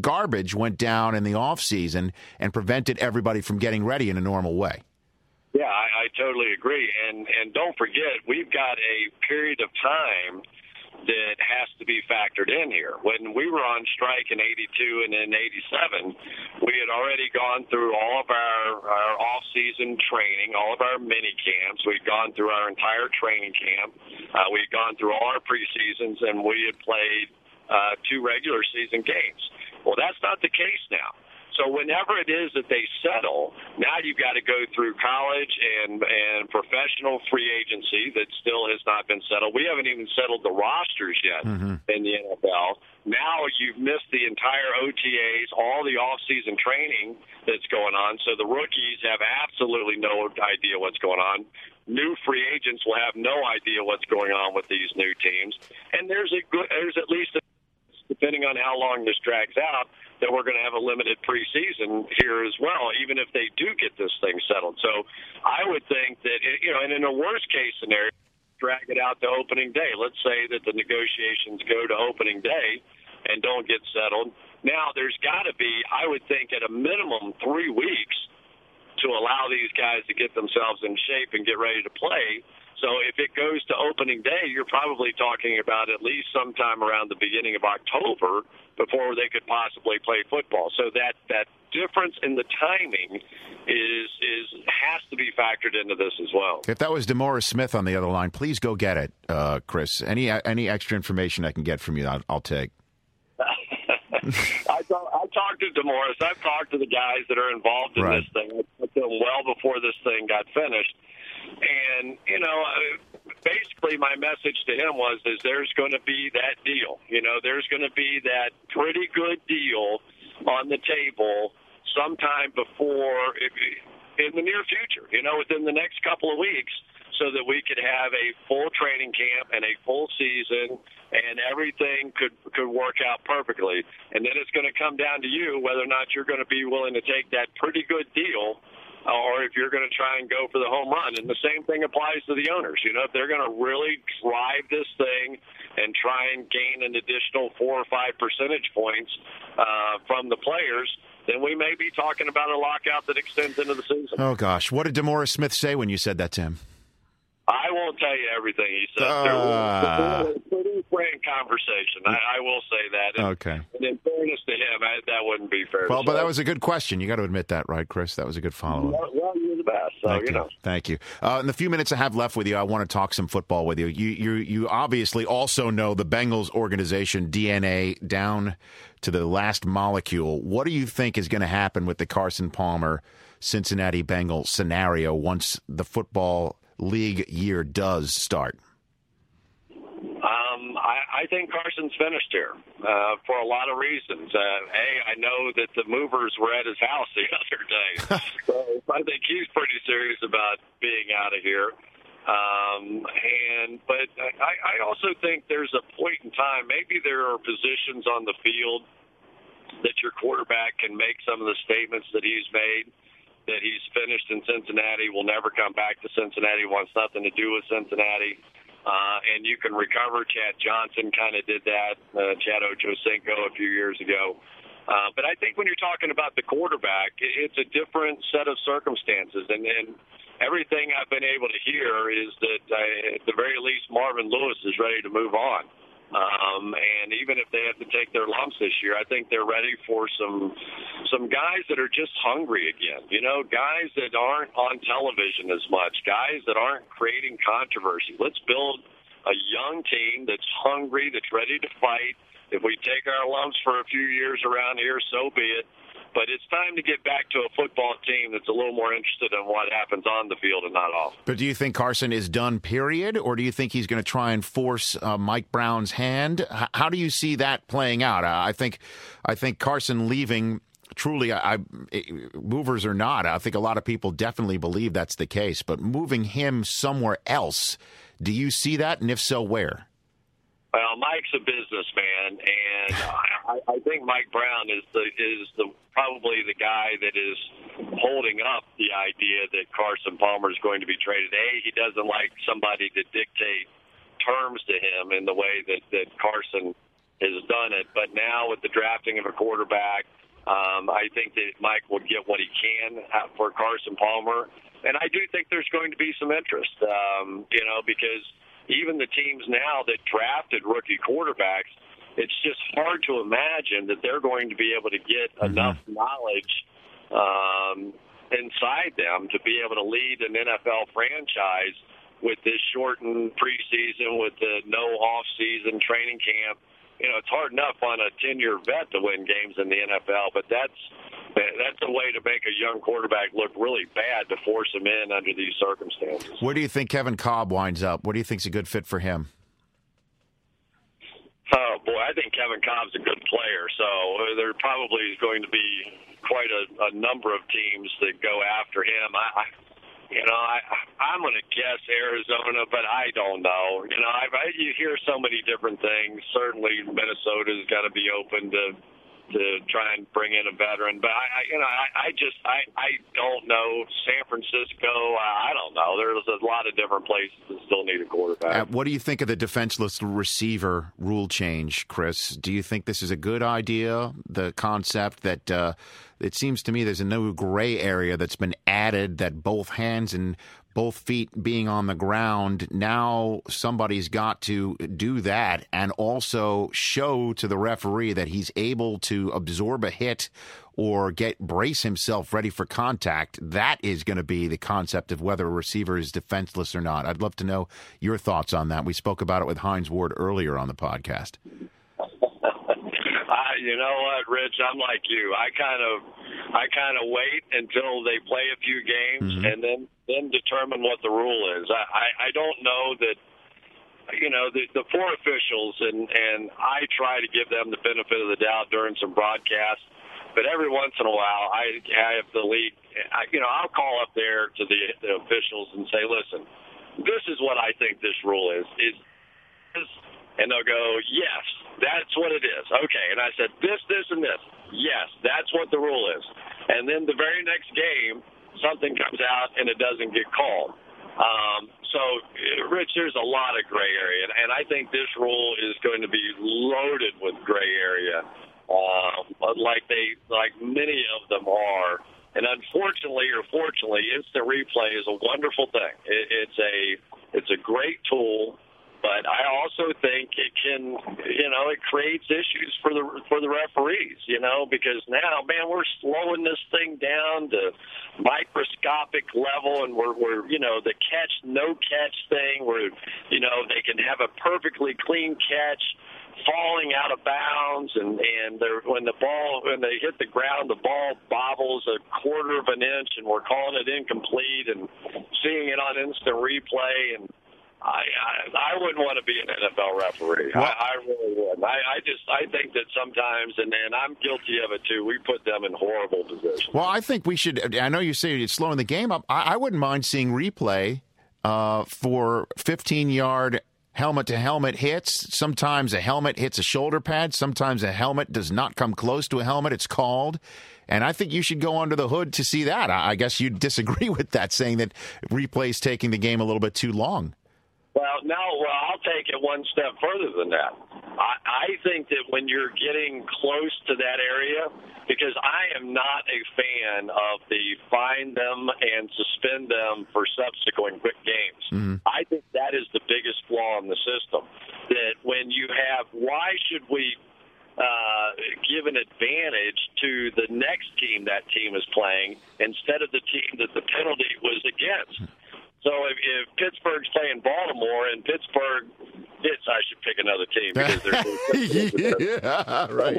garbage went down in the off season and prevented everybody from getting ready in a normal way. Yeah, I, I totally agree. And and don't forget, we've got a period of time that has to be factored in here. When we were on strike in 82 and in 87, we had already gone through all of our, our off-season training, all of our mini camps. We'd gone through our entire training camp. Uh, we'd gone through all our preseasons, and we had played uh, two regular season games. Well, that's not the case now. So whenever it is that they settle, now you've got to go through college and and professional free agency that still has not been settled. We haven't even settled the rosters yet mm-hmm. in the NFL. Now you've missed the entire OTAs, all the off-season training that's going on. So the rookies have absolutely no idea what's going on. New free agents will have no idea what's going on with these new teams. And there's a good, there's at least a depending on how long this drags out, that we're going to have a limited preseason here as well, even if they do get this thing settled. So I would think that, you know, and in a worst case scenario, drag it out to opening day. Let's say that the negotiations go to opening day and don't get settled. Now, there's got to be, I would think, at a minimum three weeks to allow these guys to get themselves in shape and get ready to play. So if it goes to opening day, you're probably talking about at least sometime around the beginning of October before they could possibly play football. So that that difference in the timing is is has to be factored into this as well. If that was DeMaurice Smith on the other line, please go get it, uh, Chris. Any any extra information I can get from you, I'll, I'll take. <laughs> I, talk, I talked to DeMaurice. I've talked to the guys that are involved in Right. this thing. I talked to them well before this thing got finished. And, you know, basically my message to him was is there's going to be that deal. You know, there's going to be that pretty good deal on the table sometime before in the near future, you know, within the next couple of weeks so that we could have a full training camp and a full season and everything could could work out perfectly. And then it's going to come down to you whether or not you're going to be willing to take that pretty good deal or if you're going to try and go for the home run. And the same thing applies to the owners. You know, if they're going to really drive this thing and try and gain an additional four or five percentage points uh, from the players, then we may be talking about a lockout that extends into the season. Oh gosh, what did DeMaurice Smith say when you said that to him? I won't tell you everything he said. Uh, there was a pretty frank conversation. I, I will say that. And, Okay. And in fairness to him, I, that wouldn't be fair. Well, but that was a good question. You got to admit that, right, Chris? That was a good follow up. well, well, you're the best. So Thank you you. know. Thank you. Uh, in the few minutes I have left with you, I want to talk some football with you. You, you, you obviously also know the Bengals organization DNA down to the last molecule. What do you think is going to happen with the Carson Palmer Cincinnati Bengals scenario once the football league year does start? Um, I, I think Carson's finished here uh, for a lot of reasons. Uh, a, I know that the movers were at his house the <laughs> other day, <laughs> so I think he's pretty serious about being out of here. Um, and but I, I also think there's a point in time. Maybe there are positions on the field that your quarterback can make some of the statements that he's made. That he's finished in Cincinnati, will never come back to Cincinnati, wants nothing to do with Cincinnati uh, and you can recover. Chad Johnson kind of did that. Uh, Chad Ochocinco a few years ago. Uh, but I think when you're talking about the quarterback, it's a different set of circumstances, and, and everything I've been able to hear is that uh, at the very least Marvin Lewis is ready to move on. Um, and even if they have to take their lumps this year, I think they're ready for some some guys that are just hungry again. You know, guys that aren't on television as much, guys that aren't creating controversy. Let's build a young team that's hungry, that's ready to fight. If we take our lumps for a few years around here, so be it. But it's time to get back to a football team that's a little more interested in what happens on the field and not off. But do you think Carson is done, period, or do you think he's going to try and force uh, Mike Brown's hand? H- how do you see that playing out? I I think, I think Carson leaving. Truly, I, I, movers or not, I think a lot of people definitely believe that's the case. But moving him somewhere else, do you see that? And if so, where? Well, Mike's a businessman, and I, I think Mike Brown is the is the probably the guy that is holding up the idea that Carson Palmer is going to be traded. A, he doesn't like somebody to dictate terms to him in the way that that Carson has done it. But now with the drafting of a quarterback, um, I think that Mike will get what he can for Carson Palmer, and I do think there's going to be some interest. Um, you know, because even the teams now that drafted rookie quarterbacks, it's just hard to imagine that they're going to be able to get enough knowledge um, inside them to be able to lead an NFL franchise with this shortened preseason, with the no off-season training camp. You know, it's hard enough on a 10-year vet to win games in the NFL, but that's that's a way to make a young quarterback look really bad to force him in under these circumstances. Where do you think Kevin Kolb winds up? What do you think's a good fit for him? Oh boy, I think Kevin Kolb's a good player, so uh, there probably is going to be quite a, a number of teams that go after him. I, I you know, I I'm going to guess Arizona, but I don't know. You know, I, I you hear so many different things. Certainly, Minnesota's got to be open to to try and bring in a veteran, but I, I you know, I, I just I I don't know. San Francisco, I, I don't know. There's a lot of different places that still need a quarterback. Uh, what do you think of the defenseless receiver rule change, Chris? Do you think this is a good idea? The concept that uh, it seems to me there's a new gray area that's been added that both hands and both feet being on the ground. Now somebody's got to do that and also show to the referee that he's able to absorb a hit or get brace himself ready for contact. That is going to be the concept of whether a receiver is defenseless or not. I'd love to know your thoughts on that. We spoke about it with Hines Ward earlier on the podcast. I, <laughs> ah, you know what, Rich? I'm like you. I kind of, I kind of wait until they play a few games mm-hmm. and then then determine what the rule is. I, I, I don't know that. You know the the four officials and and I try to give them the benefit of the doubt during some broadcasts, but every once in a while I I have the league. I, you know I'll call up there to the, the officials and say, listen, this is what I think this rule is. Is and they'll go, yes, that's what it is. Okay. And I said, this, this, and this. Yes, that's what the rule is. And then the very next game, something comes out and it doesn't get called. Um, so, Rich, there's a lot of gray area, and I think this rule is going to be loaded with gray area, uh, like they, like many of them are. And unfortunately, or fortunately, instant replay is a wonderful thing. It, it's a, it's a great tool but I also think it can, you know, it creates issues for the for the referees, you know, because now, man, we're slowing this thing down to microscopic level, and we're we're you know the catch no catch thing, where you know they can have a perfectly clean catch falling out of bounds and and they're when the ball when they hit the ground the ball bobbles a quarter of an inch and we're calling it incomplete and seeing it on instant replay and I, I I wouldn't want to be an NFL referee. I, I really would. I, I just I think that sometimes, and and I'm guilty of it too. We put them in horrible positions. Well, I think we should. I know you say it's slowing the game up. I, I wouldn't mind seeing replay uh, for 15 yard helmet to helmet hits. Sometimes a helmet hits a shoulder pad. Sometimes a helmet does not come close to a helmet. It's called. And I think you should go under the hood to see that. I guess you <laughs> disagree with that, saying that replay is taking the game a little bit too long. Well, no, well, I'll take it one step further than that. I, I think that when you're getting close to that area, because I am not a fan of the fine them and suspend them for subsequent quick games. Mm-hmm. I think that is the biggest flaw in the system. That when you have, why should we uh, give an advantage to the next team that team is playing instead of the team that the penalty was against? So if, if Pittsburgh's playing Baltimore and Pittsburgh hits, I should pick another team because they're <laughs> yeah, right.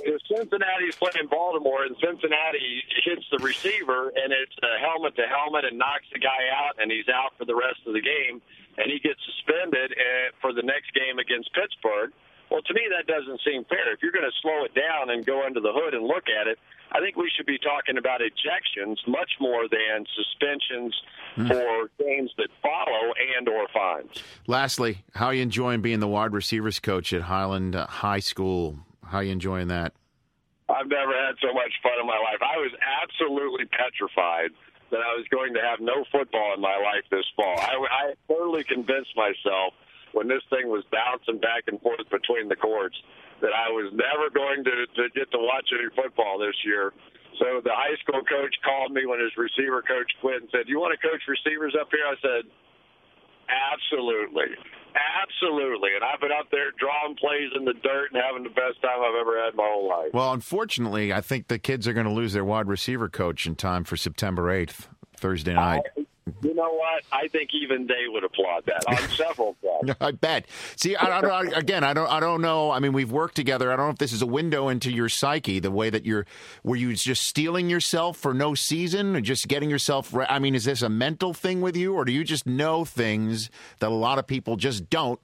If Cincinnati's playing Baltimore and Cincinnati hits the receiver and it's a helmet to helmet and knocks the guy out and he's out for the rest of the game and he gets suspended eh, for the next game against Pittsburgh. Well, to me, that doesn't seem fair. If you're going to slow it down and go under the hood and look at it, I think we should be talking about ejections much more than suspensions mm. for games that follow and or fines. Lastly, how are you enjoying being the wide receivers coach at Highland High School? How are you enjoying that? I've never had so much fun in my life. I was absolutely petrified that I was going to have no football in my life this fall. I, I totally convinced myself when this thing was bouncing back and forth between the courts that I was never going to, to get to watch any football this year. So the high school coach called me when his receiver coach quit and said, "You want to coach receivers up here?" I said, "Absolutely." Absolutely. And I've been up there drawing plays in the dirt and having the best time I've ever had in my whole life. Well, unfortunately, I think the kids are going to lose their wide receiver coach in time for September 8th, Thursday night. I, you know what? I think even they would applaud that on <laughs> several fronts. <laughs> I bet. See, I, I don't, again, I don't, I don't know. I mean, we've worked together. I don't know if this is a window into your psyche, the way that you're. Were you just stealing yourself for no season, or just getting yourself? Re- I mean, is this a mental thing with you, or do you just know things that a lot of people just don't?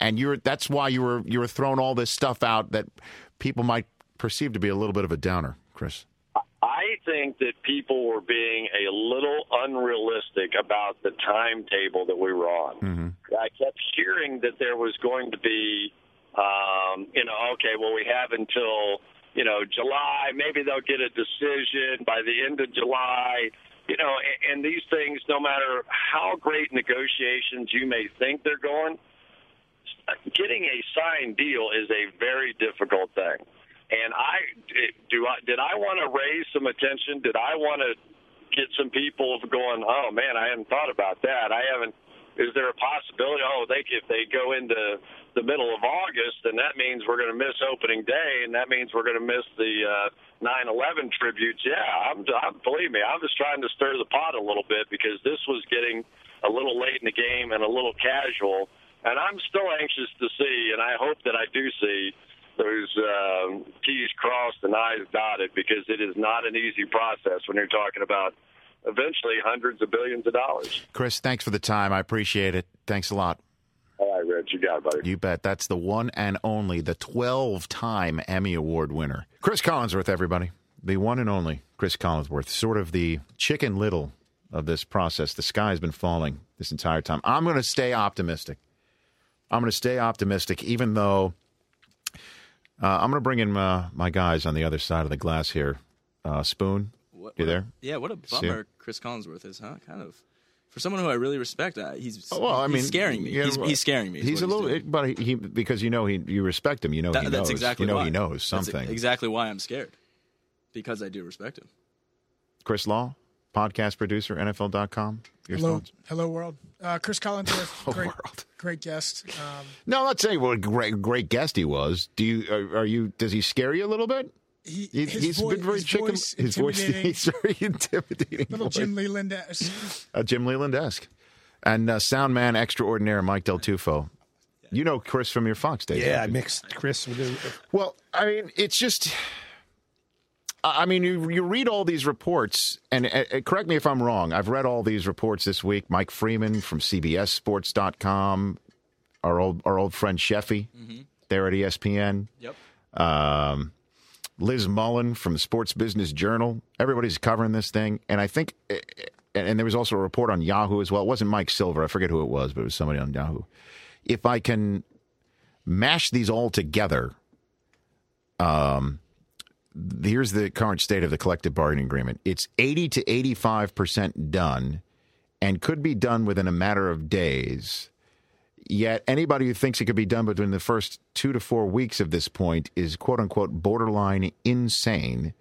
And you're that's why you were you were throwing all this stuff out that people might perceive to be a little bit of a downer, Chris. I think that people were being a little unrealistic about the timetable that we were on. Mm-hmm. I kept hearing that there was going to be, um, you know, okay, well, we have until, you know, July. Maybe they'll get a decision by the end of July. You know, and, and these things, no matter how great negotiations you may think they're going, getting a signed deal is a very difficult thing. And I do I did I want to raise some attention? Did I want to get some people going? Oh man, I hadn't thought about that. I haven't. Is there a possibility? Oh, they if they go into the middle of August, then that means we're going to miss opening day, and that means we're going to miss the uh, 9/11 tributes. Yeah, I'm, I'm. Believe me, I'm just trying to stir the pot a little bit because this was getting a little late in the game and a little casual. And I'm still anxious to see, and I hope that I do see those um, T's crossed and I's dotted because it is not an easy process when you're talking about eventually hundreds of billions of dollars. Chris, thanks for the time. I appreciate it. Thanks a lot. All right, Rich, you got it, buddy. You bet. That's the one and only, the 12 time Emmy Award winner. Cris Collinsworth, everybody. The one and only Cris Collinsworth, sort of the chicken little of this process. The sky has been falling this entire time. I'm going to stay optimistic. I'm going to stay optimistic, even though uh, I'm going to bring in uh, my guys on the other side of the glass here. Uh, Spoon, What, you what there? yeah, what a bummer Cris Collinsworth is, huh? Kind of. For someone who I really respect, uh, he's Oh, well, I he's mean, scaring me. yeah, he's, well, he's scaring me. is He's a little, doing. but he because you know he you respect him. You know That- he knows. that's exactly you know why. he knows That's something. exactly why I'm scared. Because I do respect him. Chris Law, podcast producer, NFL.com. Your Hello, thoughts? hello world. Uh, Cris Collinsworth, <laughs> great, world. great guest. Um, No, let's say what a great great guest he was. Do you are, are you? Does he scare you a little bit? he, He, he's voice, been very his chicken. voice, his voice, <laughs> intimidating, he's very intimidating. little voice. Jim Leyland. esque. uh, Jim Leyland esque, and uh, sound man extraordinaire Mike Del Tufo. You know Chris from your Fox days. Yeah, I mixed Chris with the, Well, I mean, it's just. I mean, you you read all these reports, and uh, uh, correct me if I'm wrong. I've read all these reports this week. Mike Freeman from CBSSports.com, our old our old friend Sheffy, there at ESPN. Yep. Um, Liz Mullen from the Sports Business Journal. Everybody's covering this thing, and I think, uh, and and there was also a report on Yahoo as well. It wasn't Mike Silver. I forget who it was, but it was somebody on Yahoo. If I can mash these all together, um, here's the current state of the collective bargaining agreement. It's 80 to 85% done and could be done within a matter of days. Yet anybody who thinks it could be done between the first two to four weeks of this point is quote unquote borderline insane.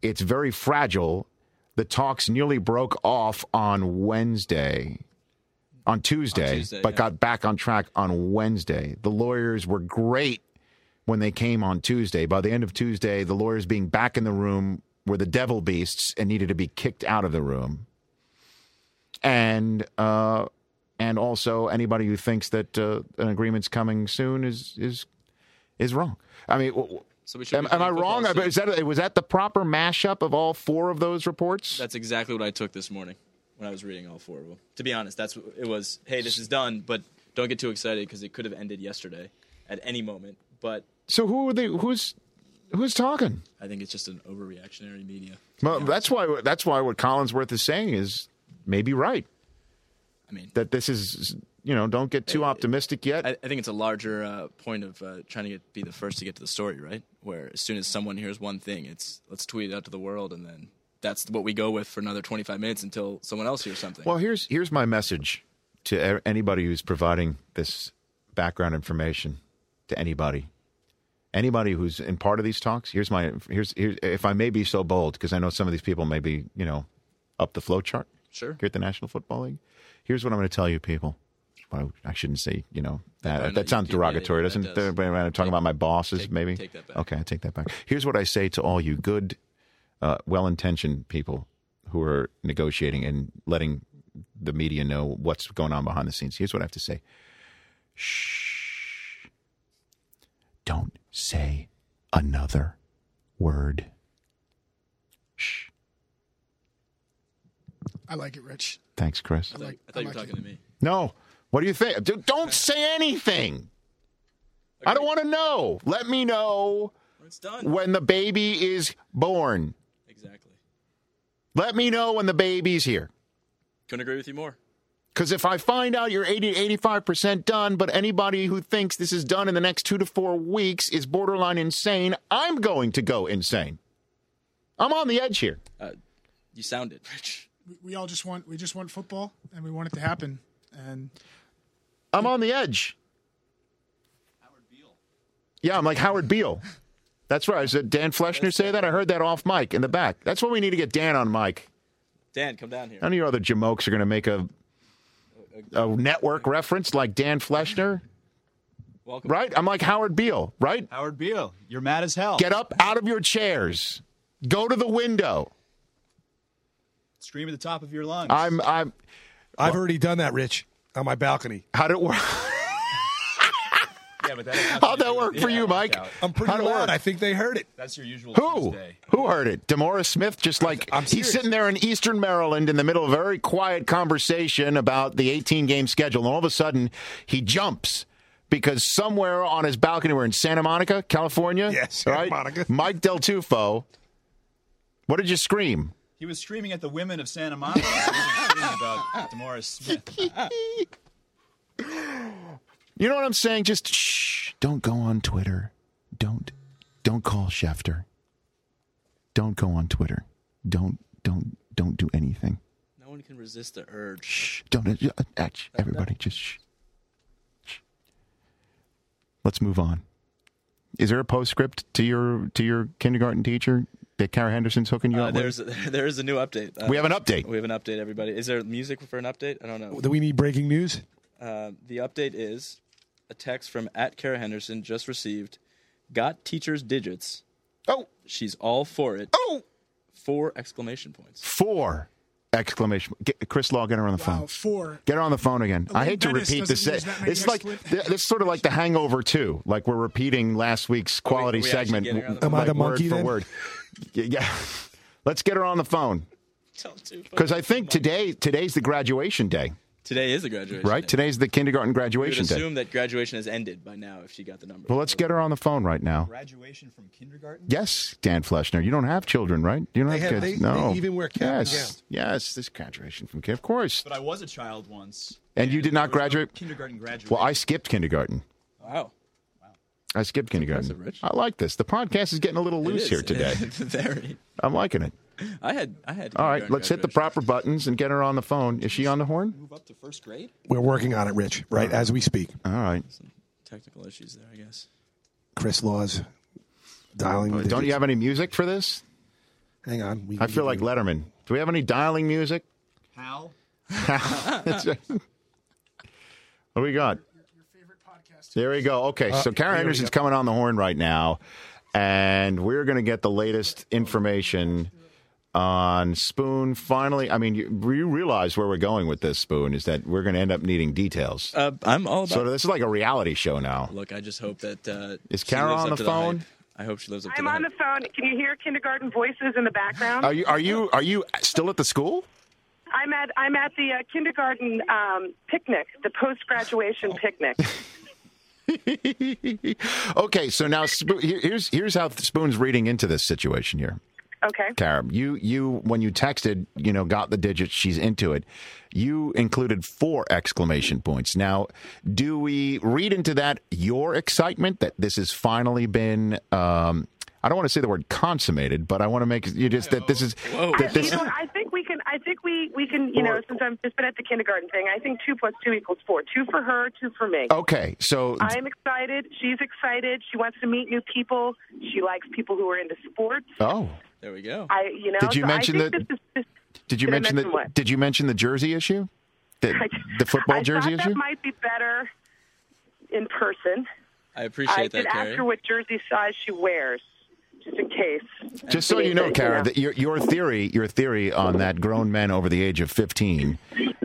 It's very fragile. The talks nearly broke off on Wednesday, on Tuesday, Tuesday, but yeah. got back on track on Wednesday. The lawyers were great when they came on Tuesday. By the end of Tuesday, the lawyers being back in the room were the devil beasts and needed to be kicked out of the room. And uh, and also anybody who thinks that uh, an agreement's coming soon is is is wrong. I mean, w- So we am, am I wrong? soon. Is that was that the proper mashup of all four of those reports? That's exactly what I took this morning when I was reading all four of them. To be honest, that's it was. Hey, this is done, but don't get too excited because it could have ended yesterday at any moment. But so who are they? Who's who's talking? I think it's just an overreactionary media. Well, that's why that's why what Collinsworth is saying is maybe right. I mean, That this is you know don't get too optimistic yet. I, I think it's a larger uh, point of uh, trying to get, be the first to get to the story, right? Where as soon as someone hears one thing, it's let's tweet it out to the world, and then that's what we go with for another 25 minutes until someone else hears something. Well, here's here's my message to anybody who's providing this background information to anybody. Anybody who's in part of these talks, here's my here's here's if I may be so bold because I know some of these people may be you know up the flow chart sure. here at the National Football League. Here's what I'm going to tell you, people. Well, I shouldn't say you know that no, that you- sounds derogatory, doesn't that does. it? I'm talking about my bosses, take- maybe take that back. Okay, I take that back. Here's what I say to all you good, uh, well-intentioned people who are negotiating and letting the media know what's going on behind the scenes. Here's what I have to say. Shh. Don't say another word. Shh. I like it, Rich. Thanks, Chris. I like- I thought I you were like talking to me. No. What do you think? Dude, Don't say anything. I don't want to know. Let me know When it's done. when the baby is born. Exactly. Let me know when the baby's here. Couldn't agree with you more. Because if I find out you're 80 to 85% done, but anybody who thinks this is done in the next two to four weeks is borderline insane, I'm going to go insane. I'm on the edge here. Uh, you sounded, Rich. We, we all just want we just want football, and we want it to happen. And I'm on the edge. Howard Beale. Yeah, I'm like Howard Beale. That's right. I said Dan Fleshner say that. I heard that off mic in the back. That's what we need to get Dan on mic. Dan, come down here. None of your other jamokes are going to make a a network reference like Dan Fleshner, Welcome. right? I'm like Howard Beale, right? Howard Beale, you're mad as hell. Get up out of your chairs. Go to the window. Scream at the top of your lungs. I'm I'm I've already done that, Rich, on my balcony. how did it work? <laughs> yeah, but How'd that work for yeah, you, Mike? out. I'm pretty How'd it loud. work? I think they heard it. That's your usual Who? Tuesday. Who heard it? DeMaurice Smith, just like I'm he's sitting there in Eastern Maryland in the middle of a very quiet conversation about the 18 game schedule, and all of a sudden he jumps because somewhere on his balcony, we're in Santa Monica, California. Yes, Santa right? Monica. Mike Del Tufo. What did you scream? He was screaming at the women of Santa Monica. He wasn't screaming about <laughs> DeMaurice Smith. <laughs> You know what I'm saying? Just shh. Don't go on Twitter. Don't don't call Schefter. Don't go on Twitter. Don't don't don't do anything. No one can resist the urge. Shh. Don't uh, uh, everybody just shh. Shh. Let's move on. Is there a postscript to your to your kindergarten teacher that Kara Henderson's hooking you Uh, up there's with? <laughs> there is a new update. Uh, We have an update. We have an update, everybody. Is there music for an update? I don't know. Do we need breaking news? Uh, the update is a text from at Kara Henderson just received. Got teacher's digits. Oh, she's all for it. Oh, four exclamation points. Four exclamation. Get, Chris Law, get her on the phone. four. Get her on the phone again. I Elaine hate to repeat doesn't this. use that many It's like excla- this is sort of like the Hangover too. Like we're repeating last week's quality we actually segment. getting her on the Am I like the word monkey for then? word? Yeah. <laughs> Let's get her on the phone because I think today today's the graduation day, Today is the graduation. right? day. Today's the kindergarten We would graduation day. assume that graduation has ended by now if she got the number. Well, let's get her on the phone right now. Graduation from kindergarten? Yes, Dan Fleshner. You don't have children, right? You don't They have have- kids. they- no. they even wear cap and yes, yes. This graduation from kid, of course. But I was a child once. And you did not there was no graduate. kindergarten graduation. Well, I skipped kindergarten. Wow. I skipped kindergarten. I like this. The podcast is getting a little loose here today. <laughs> Very. I'm liking it. I had I had. All right, let's hit the proper buttons and get her on the phone. Is she on the horn? Move up to first grade? We're working on it, Rich, right as we speak. All right. Some Technical issues there, I guess. Chris Laws dialing. the Don't you have any music for this? Hang on. We, I feel like Letterman. Do we have any dialing music? How? <laughs> <laughs> What do we got? There we go. Okay, Uh, so Kara Henderson's coming on the horn right now, and we're going to get the latest information on Spoon. Finally, I mean, you, you realize where we're going with this Spoon is that we're going to end up needing details. Uh, I'm all about. So this is like a reality show now. Look, I just hope that. Uh, Is she Kara lives on the phone? hype. I hope she lives up I'm to the on the phone. Can you hear kindergarten voices in the background? Are you are you are you still at the school? I'm at I'm at the uh, kindergarten um, picnic, the post graduation picnic. <laughs> <laughs> okay, so now Spo- here's here's how Spoon's reading into this situation here. Okay. Kara, you you when you texted, you know, got the digits, she's into it. You included four exclamation points. Now, do we read into that your excitement that this has finally been? Um, I don't want to say the word consummated, but I want to make you just that this is I, that this. you know, I think we can. I think we we can. You know, since I've just been at the kindergarten thing, I think two plus two equals four. Two for her, two for me. Okay, so I'm excited. She's excited. She wants to meet new people. She likes people who are into sports. oh, There we go. I, you know. Did you so mention I that- This is, this, did you Did mention the what? Did you mention the jersey issue? The, the football I jersey thought issue? that might be better in person. I appreciate I appreciate did that, ask her what jersey size she wears, just in case. Just so you know, Kara, that your your theory, your theory on that grown men over the age of fifteen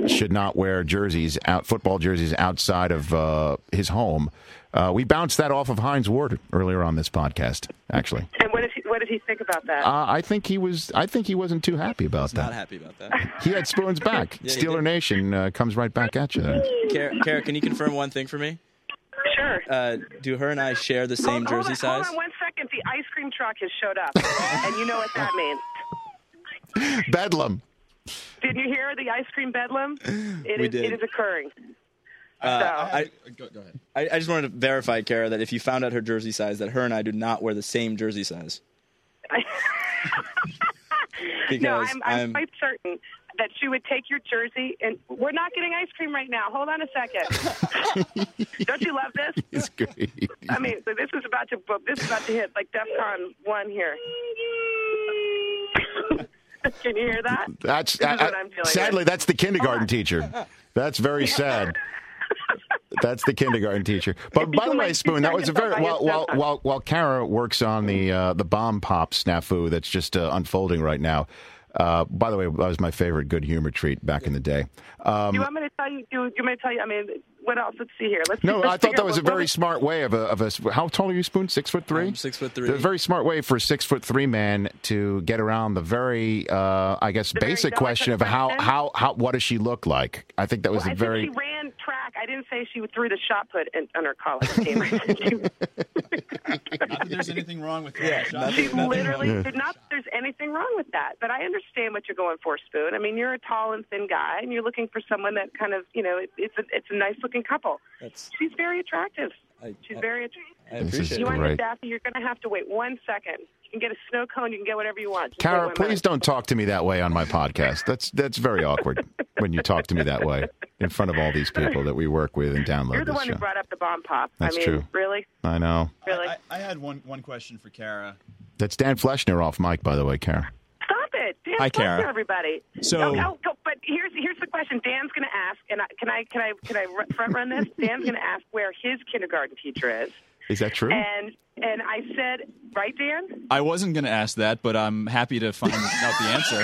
should not wear jerseys out football jerseys outside of uh, his home. Uh, we bounced that off of Hines Ward earlier on this podcast. Actually, And what did he what did he think about that? uh, I think he was. I think he wasn't too happy about Not that. happy about that. <laughs> He had spoons back. Yeah, Steeler. Nation uh, comes right back at you. Then. Kara, Kara, can you confirm one thing for me? Sure. Uh, do her and I share the same hold, jersey hold size? on, Hold cream truck has showed up, and you know what that means. <laughs> Bedlam. Did you hear the ice cream bedlam? It We is- did. It is occurring. Uh, So- I, Go, go ahead. I, I just wanted to verify, Kara, that if you found out her jersey size, that her and I do not wear the same jersey size. <laughs> Because no, I'm, I'm, I'm- quite certain that she would take your jersey, and we're not getting ice cream right now. Hold on a second. <laughs> Don't you love this? It's great. I mean, so this is about to this is about to hit like DefCon one here. <laughs> Can you hear that? That's I- what I- sadly that's the kindergarten teacher. That's very <laughs> sad. That's the kindergarten teacher. But by the way, Spoon, that was a very while while while, while Kara works on the uh, the bomb pop snafu that's just uh, unfolding right now. Uh, by the way, that was my favorite good humor treat back in the day. Um, do you want me to tell you? Do you want me to tell you? I mean, what else? Let's see here. Let's no, let's I thought that was a very what- smart way of a, of a. How tall are you, Spoon? Six foot 3 I'm six foot three. A very smart way for a six foot three man to get around the very, uh, I guess, The basic question of how, question. how how what does she look like? I think that was Well, I a very. think she ran track. I didn't say she threw the shot put in, on her college team. I said Not that there's anything wrong with that. Yeah, shot. She Nothing- nothing literally wrong. did not. There's anything wrong with that. But I understand what you're going for, Spoon. I mean, you're a tall and thin guy, and you're looking for someone that kind of, you know, it, it's a it's a nice looking couple. That's She's very attractive. I, She's very attractive. I appreciate You it. want great. to Daffy? You're going to have to wait one second. You can get a snow cone. You can get whatever you want. Just wait Kara, please minute. don't talk to me that way on my podcast. That's that's very awkward <laughs> when you talk to me that way in front of all these people that we work with and download You're the this one show. who brought up the bomb pop. That's I mean, true. really, I know. really. I, I had one one question for Kara. That's Dan Fleshner off mic, by the way, Kara. Stop it. Dan Hi, Kara. everybody. So- No, no, go- but here's here's the question. Dan's going to ask, and I, can I can I can I front run this? <laughs> Dan's going to ask where his kindergarten teacher is, Is that true? and and I said, right, Dan? I wasn't going to ask that, but I'm happy to find out the answer.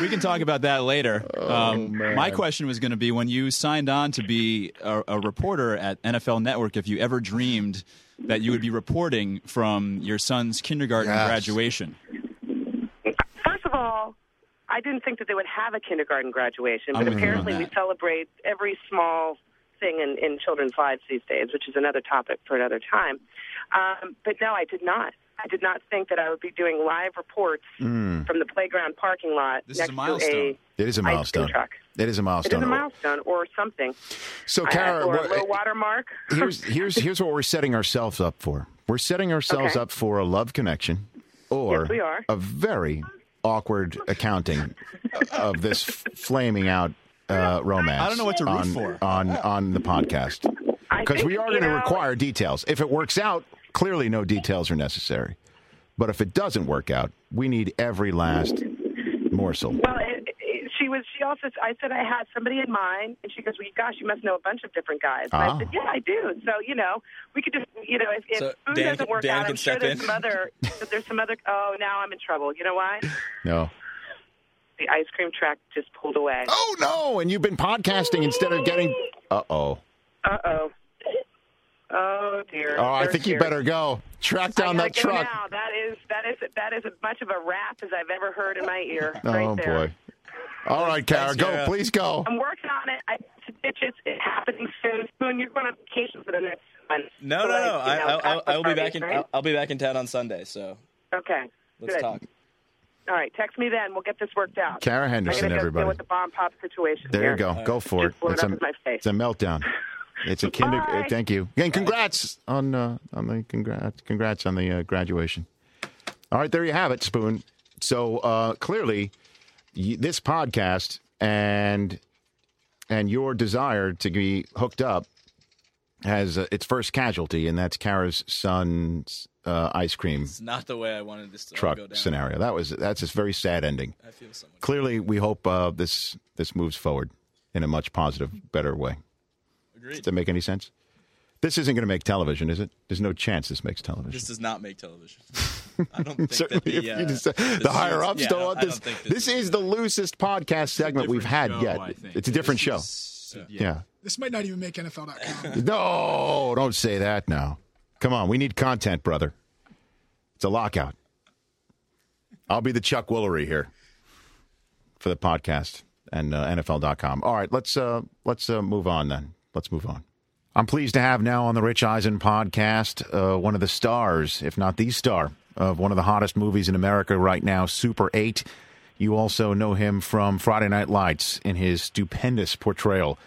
we can talk about that later. <laughs> um, my question was going to be when you signed on to be a, a reporter at NFL Network, if you ever dreamed that you would be reporting from your son's kindergarten Yes. graduation. First of all, I didn't think that they would have a kindergarten graduation, but with you on apparently we celebrate every small thing in, in children's lives these days, which is another topic for another time. Um, but no, I did not. I did not think that I would be doing live reports Mm. from the playground parking lot This is a milestone. to It is a a ice cream milestone. truck. It is a milestone. is a milestone or something. So, I- Kara, or a what- low water mark. <laughs> here's here's here's what we're setting ourselves up for. We're setting ourselves Okay. up for a love connection, or Yes, we are. a very awkward accounting of this f- flaming out uh, romance. I don't know what to root on, for. on on the podcast because we are going to know, require details. If it works out, clearly no details are necessary. But if it doesn't work out, we need every last morsel. Well, it, it, she was. She also. I said I had somebody in mind, and she goes, "Well, gosh, you must know a bunch of different guys." And Ah. I said, "Yeah, I do." So you know, we could just, you know, if, if So food Dan doesn't work Dan out, I'm sure there's in. some other. <laughs> There's some other. Oh, now I'm in trouble. You know why? <laughs> No. The ice cream truck just pulled away. Oh no! And you've been podcasting instead of getting. Uh oh. Uh oh. Oh dear. Oh, I They're think you better go track down I that truck. Now. That is that is that is as much of a rap as I've ever heard in my ear. Oh right boy. All right, Kara, Thanks, go. Kara. Please go. I'm working on it. I, it's, it's, it's happening soon. Soon you're going on vacation for the next month. No, So, no, like, no. you I, know, I, I'll, I'll be back in. right? I'll, I'll be back in town on Sunday. So Okay. let's Good. talk. All right. Text me then. We'll get this worked out. Kara Henderson, gotta go everybody. deal with the bomb pop situation. There here. you go. Go for it. Just It's a, my face. it's a meltdown. It's a kinder. Bye. uh, Thank you. And congrats on uh, on the congrats congrats on the uh, graduation. All right, there you have it, Spoon. So uh, clearly, y- this podcast and and your desire to be hooked up has uh, its first casualty, and that's Kara's son's uh, ice cream It's not the way I wanted this to truck go down. scenario. That was that's a very sad ending. I feel so. Clearly, we hope uh, this this moves forward in a much positive, better way. Agreed. Does that make any sense? This isn't going to make television, is it? There's no chance this makes television. This does not make television. <laughs> I don't think Certainly, that the, if uh, you just, the, the higher ups yeah, don't I want don't this. This is the loosest podcast segment we've had Different yet. show, I think. It's a different This show. is- yeah. This might not even make NFL.com. <laughs> No, don't say that now. Come on, we need content, brother. It's a lockout. I'll be the Chuck Woolery here for the podcast and uh, NFL.com. All right, let's uh, let's uh, move on then. Let's move on. I'm pleased to have now on the Rich Eisen podcast uh, one of the stars, if not the star, of one of the hottest movies in America right now, Super 8. You also know him from Friday Night Lights in his stupendous portrayal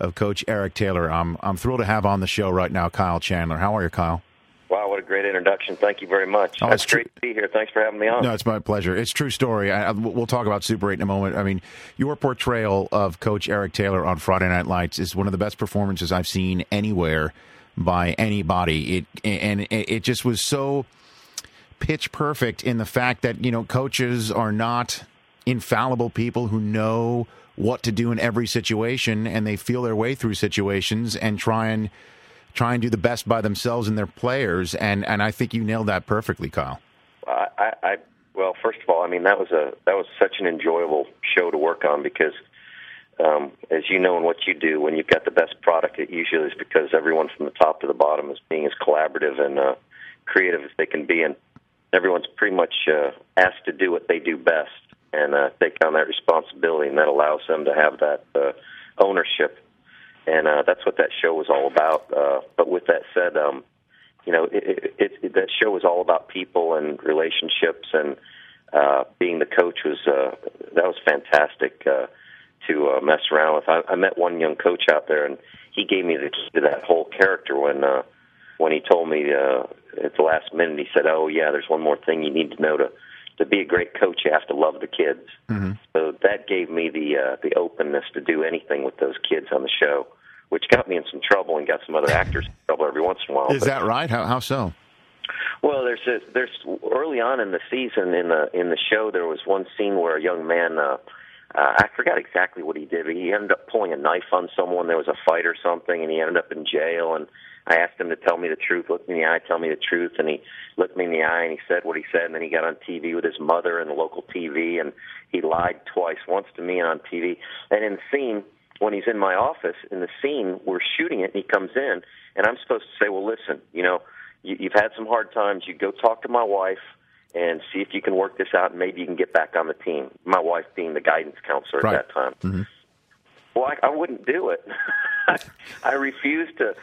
of Coach Eric Taylor. I'm I'm thrilled to have on the show right now Kyle Chandler. How are you, Kyle? Wow, what a great introduction. Thank you very much. Oh, That's it's great to be here. Thanks for having me on. No, it's my pleasure. It's true story. I, I- we'll talk about Super 8 in a moment. I mean, your portrayal of Coach Eric Taylor on Friday Night Lights is one of the best performances I've seen anywhere by anybody. It and it it just was so pitch perfect in the fact that you know coaches are not infallible people who know what to do in every situation and they feel their way through situations and try and try and do the best by themselves and their players and and I think you nailed that perfectly Kyle. I, I, well, first of all, I mean that was a that was such an enjoyable show to work on because, um, as you know, and what you do, when you've got the best product, it usually is because everyone from the top to the bottom is being as collaborative and uh, creative as they can be, and everyone's pretty much uh, asked to do what they do best and uh, take on that responsibility, and that allows them to have that uh, ownership, and uh, that's what that show was all about. Uh, but with that said, um, you know, it, it, it, that show was all about people and relationships, and uh, being the coach was uh, that was fantastic uh, to uh, mess around with. I, I met one young coach out there, and he gave me the key to that whole character when uh, when he told me uh, at the last minute. He said, "Oh yeah, there's one more thing you need to know to." To be a great coach, you have to love the kids. Mm-hmm. So that gave me the uh, the openness to do anything with those kids on the show, which got me in some trouble and got some other actors in trouble every once in a while. Is But- that right? How, how so? well, there's a, there's early on in the season in the in the show there was one scene where a young man uh, uh, I forgot exactly what he did. But he ended up pulling a knife on someone. There was a fight or something, and he ended up in jail. And I asked him to tell me the truth. look me in the eye, tell me the truth, and he looked me in the eye and he said what he said. And then he got on TV with his mother and the local TV, and he lied twice, once to me and on TV. And in the scene when he's in my office, in the scene we're shooting it, and he comes in, and I'm supposed to say, well, listen, you know you, you've had some hard times. You go talk to my wife and see if you can work this out, and maybe you can get back on the team. My wife being the guidance counselor Right. at that time. Mm-hmm. Well, I, I wouldn't do it. <laughs> <laughs> I refused to.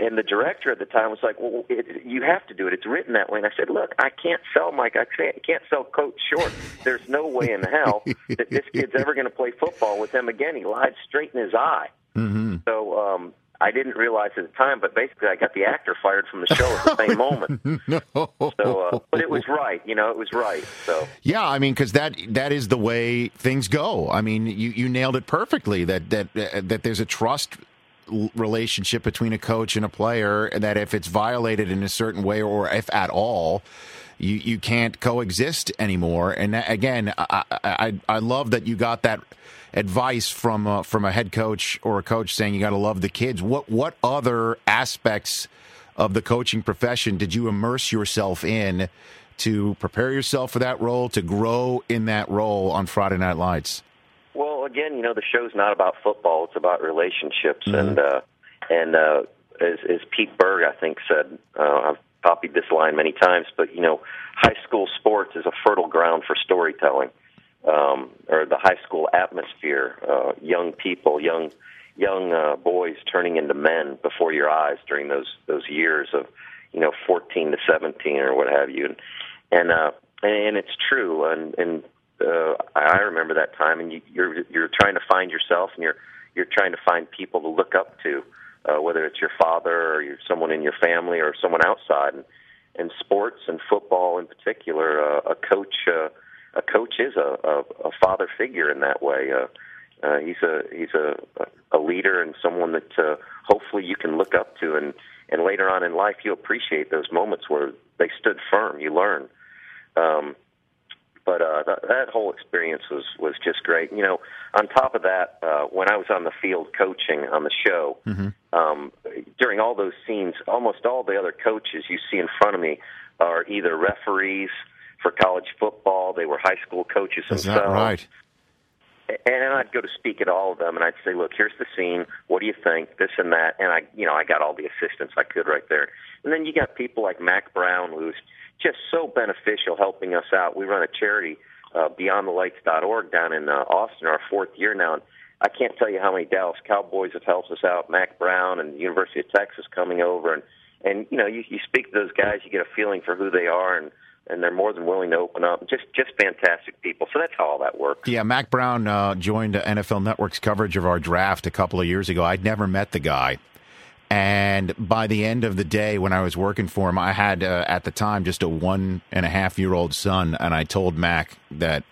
And the director at the time was like, "Well, it, you have to do it. It's written that way." And I said, "Look, I can't sell Mike. I can't, can't sell Coach Short. There's no way in hell that this kid's ever going to play football with him again." He lied straight in his eye. Mm-hmm. So um, I didn't realize at the time, but basically, I got the actor fired from the show at the same <laughs> moment. no. So, uh, but it was right. You know, it was right. So. Yeah, I mean, because that that is the way things go. I mean, you, you nailed it perfectly. That that uh, that there's a trust relationship between a coach and a player, that if it's violated in a certain way, or if at all, you you can't coexist anymore. And that, again, I, I I love that you got that advice from uh, from a head coach or a coach saying you got to love the kids. What what other aspects of the coaching profession did you immerse yourself in to prepare yourself for that role, to grow in that role on Friday Night Lights? Well, again, you know, the show's not about football; it's about relationships, Mhm. and uh, and uh, as, as Pete Berg, I think, said, uh, I've copied this line many times, but you know, high school sports is a fertile ground for storytelling, um, or the high school atmosphere, uh, young people, young young uh, boys turning into men before your eyes during those those years of you know 14 to 17 or what have you, and and uh, and it's true, and and uh, I remember that time, and you, you're you're trying to find yourself, and you're you're trying to find people to look up to, uh, whether it's your father or you're someone in your family or someone outside, and and sports and football in particular, uh, a coach uh, a coach is a, a, a father figure in that way. Uh, uh, he's a he's a a leader and someone that uh, hopefully you can look up to, and and later on in life you appreciate those moments where they stood firm. You learn. Um, but uh, that, that whole experience was was just great. You know, on top of that, uh, when I was on the field coaching on the show, um, during all those scenes, almost all the other coaches you see in front of me are either referees for college football. They were high school coaches Is themselves. that right? And I'd go to speak at all of them, and I'd say, "Look, here's the scene. What do you think? This and that." And I, you know, I got all the assistance I could right there. And then you got people like Mack Brown, who's just so beneficial, helping us out. We run a charity, uh, BeyondTheLights.org, down in uh, Austin, our fourth year now. And I can't tell you how many Dallas Cowboys have helped us out. Mack Brown and the University of Texas coming over, and and you know, you, you speak to those guys, you get a feeling for who they are, and and they're more than willing to open up. Just just fantastic people. So that's how all that works. Yeah, Mack Brown uh, joined NFL Network's coverage of our draft a couple of years ago. I'd never met the guy. And by the end of the day, when I was working for him, I had uh, at the time just a one and a half year old son. And I told Mack that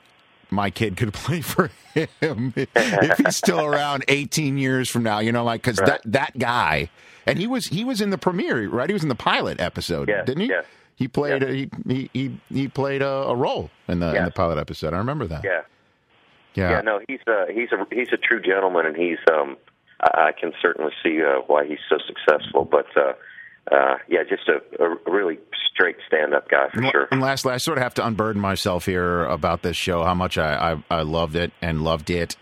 my kid could <laughs> play for him <laughs> if he's still around 18 years from now, you know, like, because that, that guy, and he was he was in the premiere, right? He was in the pilot episode, Yeah, didn't he? yeah. He played a, he, he he played a, a role in the in the pilot episode. I remember that. Yeah. Yeah. Yeah, no, he's a he's a he's a true gentleman, and he's um I I can certainly see uh, why he's so successful. But uh, uh, yeah, just a, a really straight stand-up guy for And, sure. and lastly, I sort of have to unburden myself here about this show. How much I I, I loved it and loved it.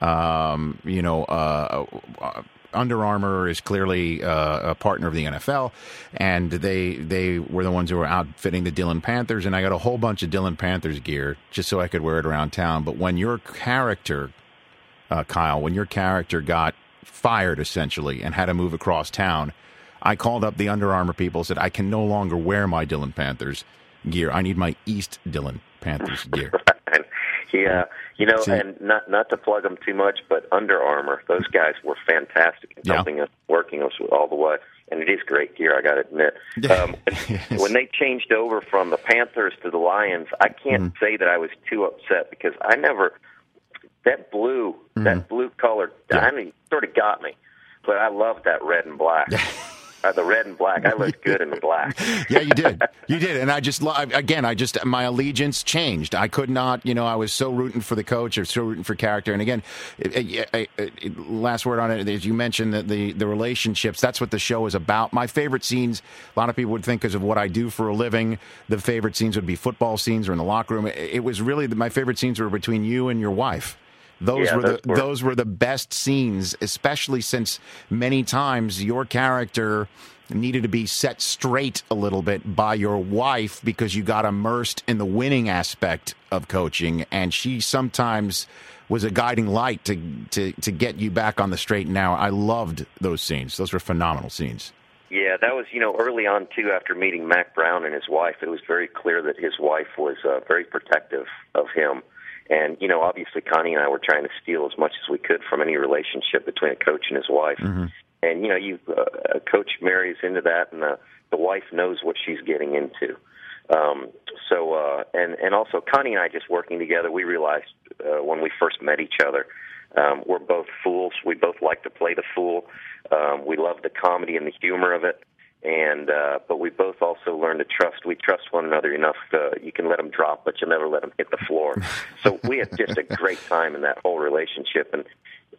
Um, you know, uh, uh, Under Armour is clearly uh, a partner of the NFL, and they they were the ones who were outfitting the Dillon Panthers, and I got a whole bunch of Dillon Panthers gear just so I could wear it around town. But when your character, uh, Kyle, when your character got fired essentially and had to move across town, I called up the Under Armour people, said I can no longer wear my Dillon Panthers gear. I need my East Dillon Panthers gear. <laughs> Yeah, you know, See- and not not to plug them too much, but Under Armour, those guys were fantastic in Yeah. helping us, working us all the way, and it is great gear, I got to admit. <laughs> Um, and When they changed over from the Panthers to the Lions, I can't Mm-hmm. say that I was too upset because I never that blue, Mm-hmm. that blue color, I mean, sort of got me, but I loved that red and black. uh, the red and black, I looked good in the black. <laughs> yeah, you did. You did. And I just, again, I just, my allegiance changed. I could not, you know, I was so rooting for the coach or so rooting for character. And again, it, it, it, last word on it, as you mentioned, that the, the relationships, that's what the show is about. My favorite scenes, a lot of people would think because of what I do for a living, the favorite scenes would be football scenes or in the locker room. It, it was really, my favorite scenes were between you and your wife. Those Yeah, were the were- those were the best scenes, especially since many times your character needed to be set straight a little bit by your wife because you got immersed in the winning aspect of coaching, and she sometimes was a guiding light to to to get you back on the straight and narrow. I loved those scenes; those were phenomenal scenes. Yeah, that was you know early on too. After meeting Mack Brown and his wife, it was very clear that his wife was uh, very protective of him. And you know, obviously, Connie and I were trying to steal as much as we could from any relationship between a coach and his wife. And you know, you uh, a coach marries into that, and the the wife knows what she's getting into. Um, so, uh, and and also Connie and I just working together, we realized uh, when we first met each other, um, we're both fools. We both like to play the fool. Um, we love the comedy and the humor of it, and uh, but we both also learn to trust. We trust one another enough. Uh, you can let them drop, but you'll never let them hit the floor. <laughs> so we had just a great time in that whole relationship, and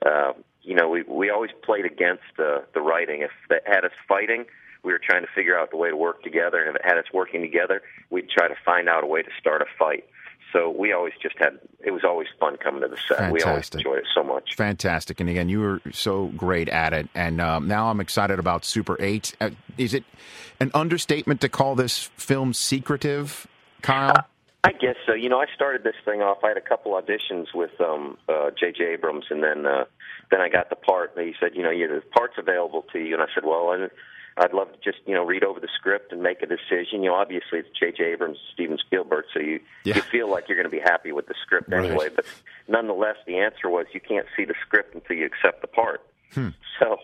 uh, you know, we we always played against uh, the writing. If that had us fighting, we were trying to figure out the way to work together, and if it had us working together, we'd try to find out a way to start a fight. So we always just had. It was always fun coming to the set. We always Fantastic. enjoyed it so much. Fantastic, and again, you were so great at it, and um, now I'm excited about Super Eight. Uh, is it an understatement to call this film secretive, Kyle? I guess so. You know, I started this thing off. I had a couple auditions with um uh J.J. Abrams, and then uh then I got the part. And he said, you know, you the part's available to you, and I said, well, I, I'd love to just you know read over the script and make a decision. You know, obviously it's J.J. Abrams, Steven Spielberg, so you Yeah. you feel like you're going to be happy with the script Right. anyway. But nonetheless, the answer was you can't see the script until you accept the part. Hmm. So,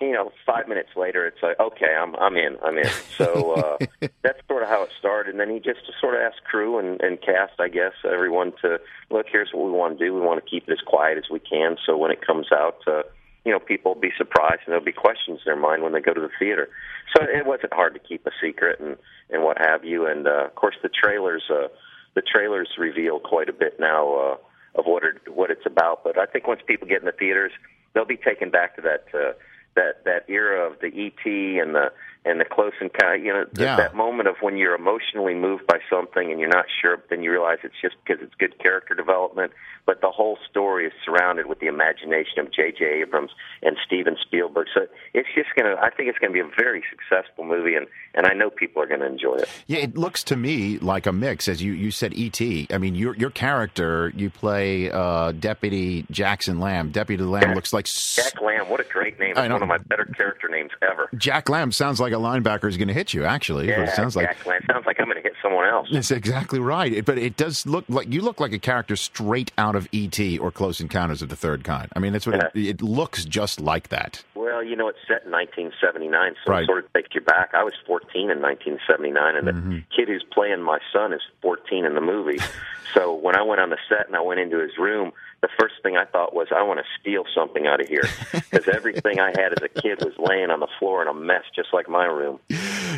you know, five minutes later, it's like, okay, I'm I'm in, I'm in. So uh, <laughs> that's sort of how it started. And then he just sort of asked crew and, and cast, I guess, everyone to look. Here's what we want to do. We want to keep it as quiet as we can. So when it comes out, uh, you know, people will be surprised and there'll be questions in their mind when they go to the theater. So it wasn't hard to keep a secret and and what have you. And uh, of course, the trailers, uh, the trailers reveal quite a bit now. Uh, of what it, what it's about, but I think once people get in the theaters, they'll be taken back to that uh, that that era of the ET and the and the close and encounter. You know, Yeah. that moment of when you're emotionally moved by something and you're not sure, but then you realize it's just because it's good character development. But the whole story is surrounded with the imagination of J.J. Abrams and Steven Spielberg. So it's just gonna. I think it's gonna be a very successful movie, and and I know people are gonna enjoy it. Yeah, it looks to me like a mix, as you, you said. E.T. I mean, your your character, you play uh, Deputy Jackson Lamb. Deputy Lamb looks like s- Jack Lamb, what a great name! I It's know. one of my better character names ever. Jack Lamb sounds like a linebacker is going to hit you. Actually, Yeah, but it sounds like Jack Lamb. Sounds like Going to hit someone else. that's exactly right. It- but it does look like you look like a character straight out of E.T. or Close Encounters of the Third Kind. I mean, that's what it, it looks just like that. Well, you know, it's set in 1979, so Right. it sort of takes you back. I was 14 in 1979, and Mm-hmm. the kid who's playing my son is 14 in the movie. <laughs> so when I went on the set and I went into his room, the first thing I thought was, I want to steal something out of here <laughs> because everything I had as a kid was laying on the floor in a mess, just like my room.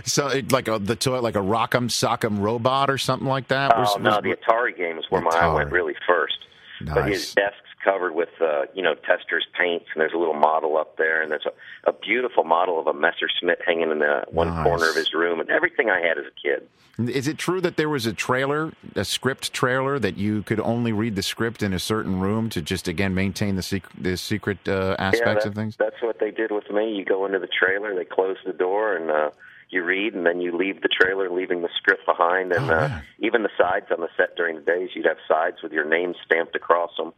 So, it, like a, the toy, like a Rock'em Sock'em robot or something like that. Oh Was- no, was- the Atari game is where my eye went really first. But his Nice. desk's covered with uh, you know Testors paints, and there's a little model up there, and there's a, a beautiful model of a Messerschmitt hanging in the one Nice. corner of his room, and everything I had as a kid. Is it true that there was a trailer, a script trailer, that you could only read the script in a certain room to just again maintain the secret, the secret uh, yeah, aspects that- of things? That's what they did with me. You go into the trailer, they close the door, and uh, you read, and then you leave the trailer, leaving the script behind. And Oh, uh, even the sides on the set during the days, you'd have sides with your name stamped across them.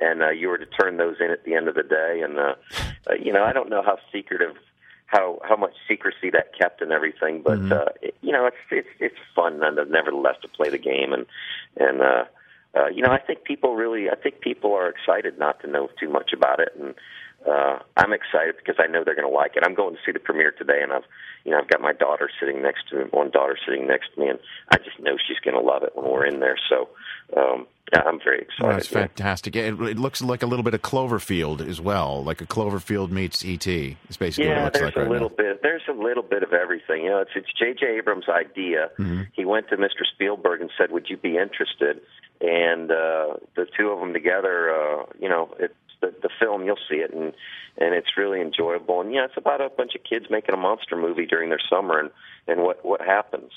And uh, you were to turn those in at the end of the day. And, uh, uh, you know, I don't know how secretive how how much secrecy that kept and everything. But Mhm. uh, it, you know, it's it's it's fun none- nevertheless to play the game and and uh, uh, you know, I think people really, I think people are excited not to know too much about it, and uh, I'm excited because I know they're going to like it. I'm going to see the premiere today, and I've, you know, I've got my daughter sitting next to me, one daughter sitting next to me, and I just know she's going to love it when we're in there. So, um, yeah, I'm very excited. That's fantastic. It, it looks like a little bit of Cloverfield as well, like a Cloverfield meets ET. It's basically what it Yeah, looks there's like a right little now. bit. There's a little bit of everything. You know, it's it's J.J. Abrams' idea. Mhm. He went to Mr. Spielberg and said, "Would you be interested?" And uh, the two of them together, uh, you know, it's the, the film. You'll see it, and and it's really enjoyable. And yeah, it's about a bunch of kids making a monster movie during their summer, and and what what happens.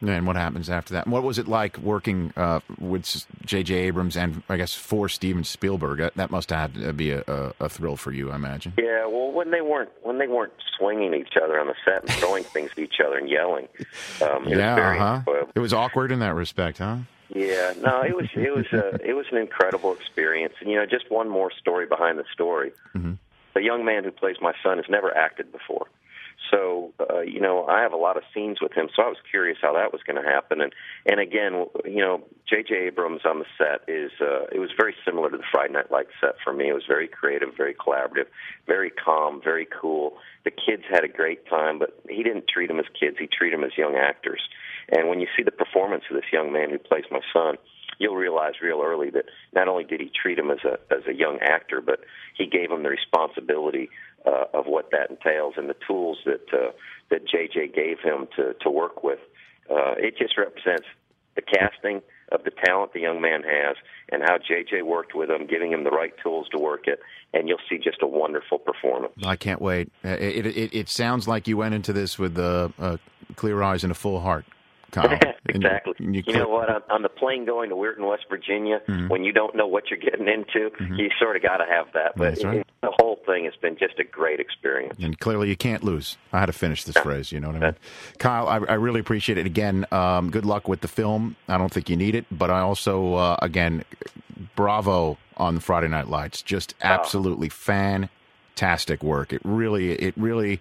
And what happens after that? And What was it like working uh, with J.J. Abrams and I guess for Steven Spielberg? That, that must have had to be a, a, a thrill for you, I imagine. Yeah, well, when they weren't when they weren't swinging each other on the set and throwing <laughs> things at each other and yelling, um, it yeah, was very uh-huh. It was awkward in that respect, huh? Yeah, no, it was it was a it was an incredible experience, and you know, just one more story behind the story. Mm-hmm. The young man who plays my son has never acted before, so uh, you know, I have a lot of scenes with him. So I was curious how that was going to happen, and and again, you know, J.J. Abrams on the set is uh, it was very similar to the Friday Night Lights set for me. It was very creative, very collaborative, very calm, very cool. The kids had a great time, but he didn't treat them as kids; he treated them as young actors. And when you see the performance of this young man who plays my son, you'll realize real early that not only did he treat him as a as a young actor, but he gave him the responsibility uh, of what that entails and the tools that uh, that JJ gave him to to work with. Uh, it just represents the casting of the talent the young man has and how JJ worked with him, giving him the right tools to work it, and you'll see just a wonderful performance. I can't wait. Uh, It, it, it, sounds like you went into this with uh, clear eyes and a full heart, Kyle. You- <laughs> exactly. and You, you know what? On, on the plane going to Weirton, West Virginia, Mhm. when you don't know what you're getting into, you sort of got to have that. But right. it, the whole thing has been just a great experience. And clearly, you can't lose. I had to finish this phrase. You know what I mean, Kyle? I, I really appreciate it. Again, um, good luck with the film. I don't think you need it, but I also, uh, again, bravo on the Friday Night Lights. Just absolutely fantastic work. It really, it really,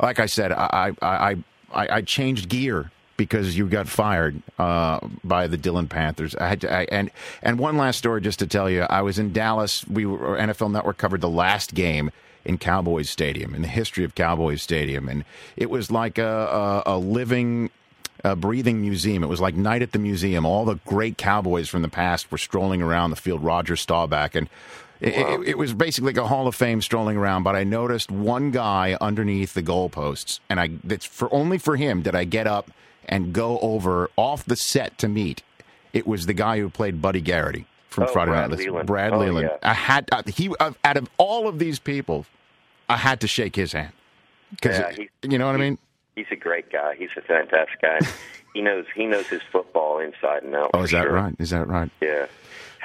like I said, I, I, I, I changed gear because you got fired uh, by the Dillon Panthers. I had to, I, and and one last story just to tell you. I was in Dallas. We were, NFL Network covered the last game in Cowboys Stadium in the history of Cowboys Stadium, and it was like a, a, a living. A breathing museum. It was like night at the museum. All the great Cowboys from the past were strolling around the field. Roger Staubach and it, it, it was basically like a Hall of Fame strolling around, but I noticed one guy underneath the goalposts, and I that's for only for him did I get up and go over off the set to meet. It was the guy who played Buddy Garrity from Oh, Friday Brad Night Lights. Leland. Brad Oh, Leland. yeah. I had uh, he uh, out of all of these people, I had to shake his hand because Yeah, you know what I mean. He's a great guy. He's a fantastic guy. <laughs> he knows he knows his football inside and out. Oh, is that sure. right? Is that right? Yeah.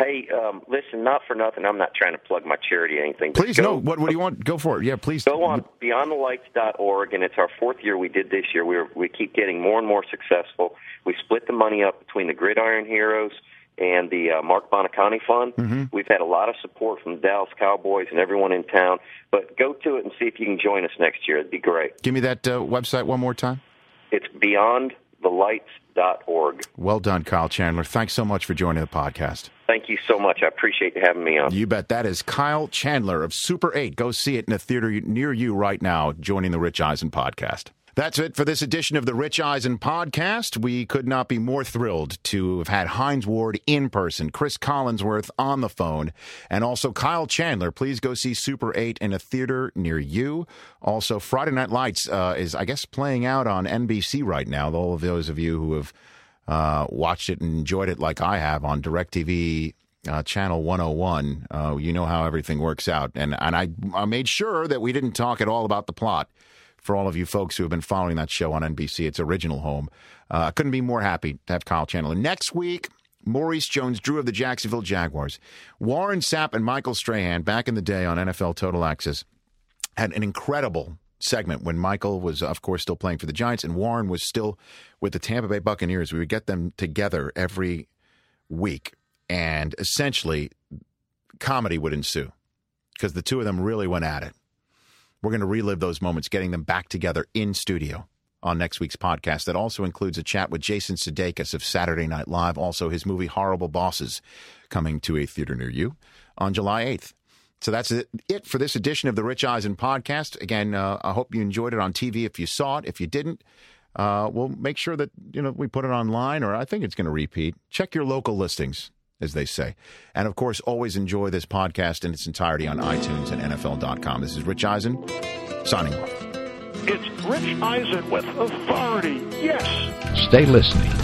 Hey, um, listen, not for nothing. I'm not trying to plug my charity or anything. Please go, no. What what do you want? Go for it. Yeah, please. Go on beyondthelights.org, and it's our fourth year we did this year. We are, we keep getting more and more successful. We split the money up between the Gridiron Heroes and the uh, Marc Buoniconti Fund. Mm-hmm. We've had a lot of support from the Dallas Cowboys and everyone in town. But go to it and see if you can join us next year. It'd be great. Give me that uh, website one more time. It's beyondthelights.org. Well done, Kyle Chandler. Thanks so much for joining the podcast. Thank you so much. I appreciate you having me on. You bet. That is Kyle Chandler of Super 8. Go see it in a theater near you right now, joining the Rich Eisen podcast. That's it for this edition of the Rich Eisen podcast. We could not be more thrilled to have had Hines Ward in person, Cris Collinsworth on the phone, and also Kyle Chandler. Please go see Super 8 in a theater near you. Also, Friday Night Lights uh, is, I guess, playing out on NBC right now. All of those of you who have uh, watched it and enjoyed it like I have on DirecTV uh, channel 101. Uh, you know how everything works out. And, and I, I made sure that we didn't talk at all about the plot for all of you folks who have been following that show on NBC, its original home. Uh, I couldn't be more happy to have Kyle Chandler. Next week, Maurice Jones Drew of the Jacksonville Jaguars. Warren Sapp and Michael Strahan, back in the day on NFL Total Access, had an incredible segment when Michael was, of course, still playing for the Giants and Warren was still with the Tampa Bay Buccaneers. We would get them together every week, and essentially, comedy would ensue because the two of them really went at it. We're going to relive those moments, getting them back together in studio on next week's podcast. That also includes a chat with Jason Sudeikis of Saturday Night Live, also his movie Horrible Bosses, coming to a theater near you on July 8th. So that's it for this edition of the Rich Eisen podcast. Again, uh, I hope you enjoyed it on TV. If you saw it, if you didn't, uh, we'll make sure that you know we put it online, or I think it's going to repeat. Check your local listings, as they say, and of course, always enjoy this podcast in its entirety on iTunes and NFL.com. This is Rich Eisen signing off. It's Rich Eisen with authority. Yes. Stay listening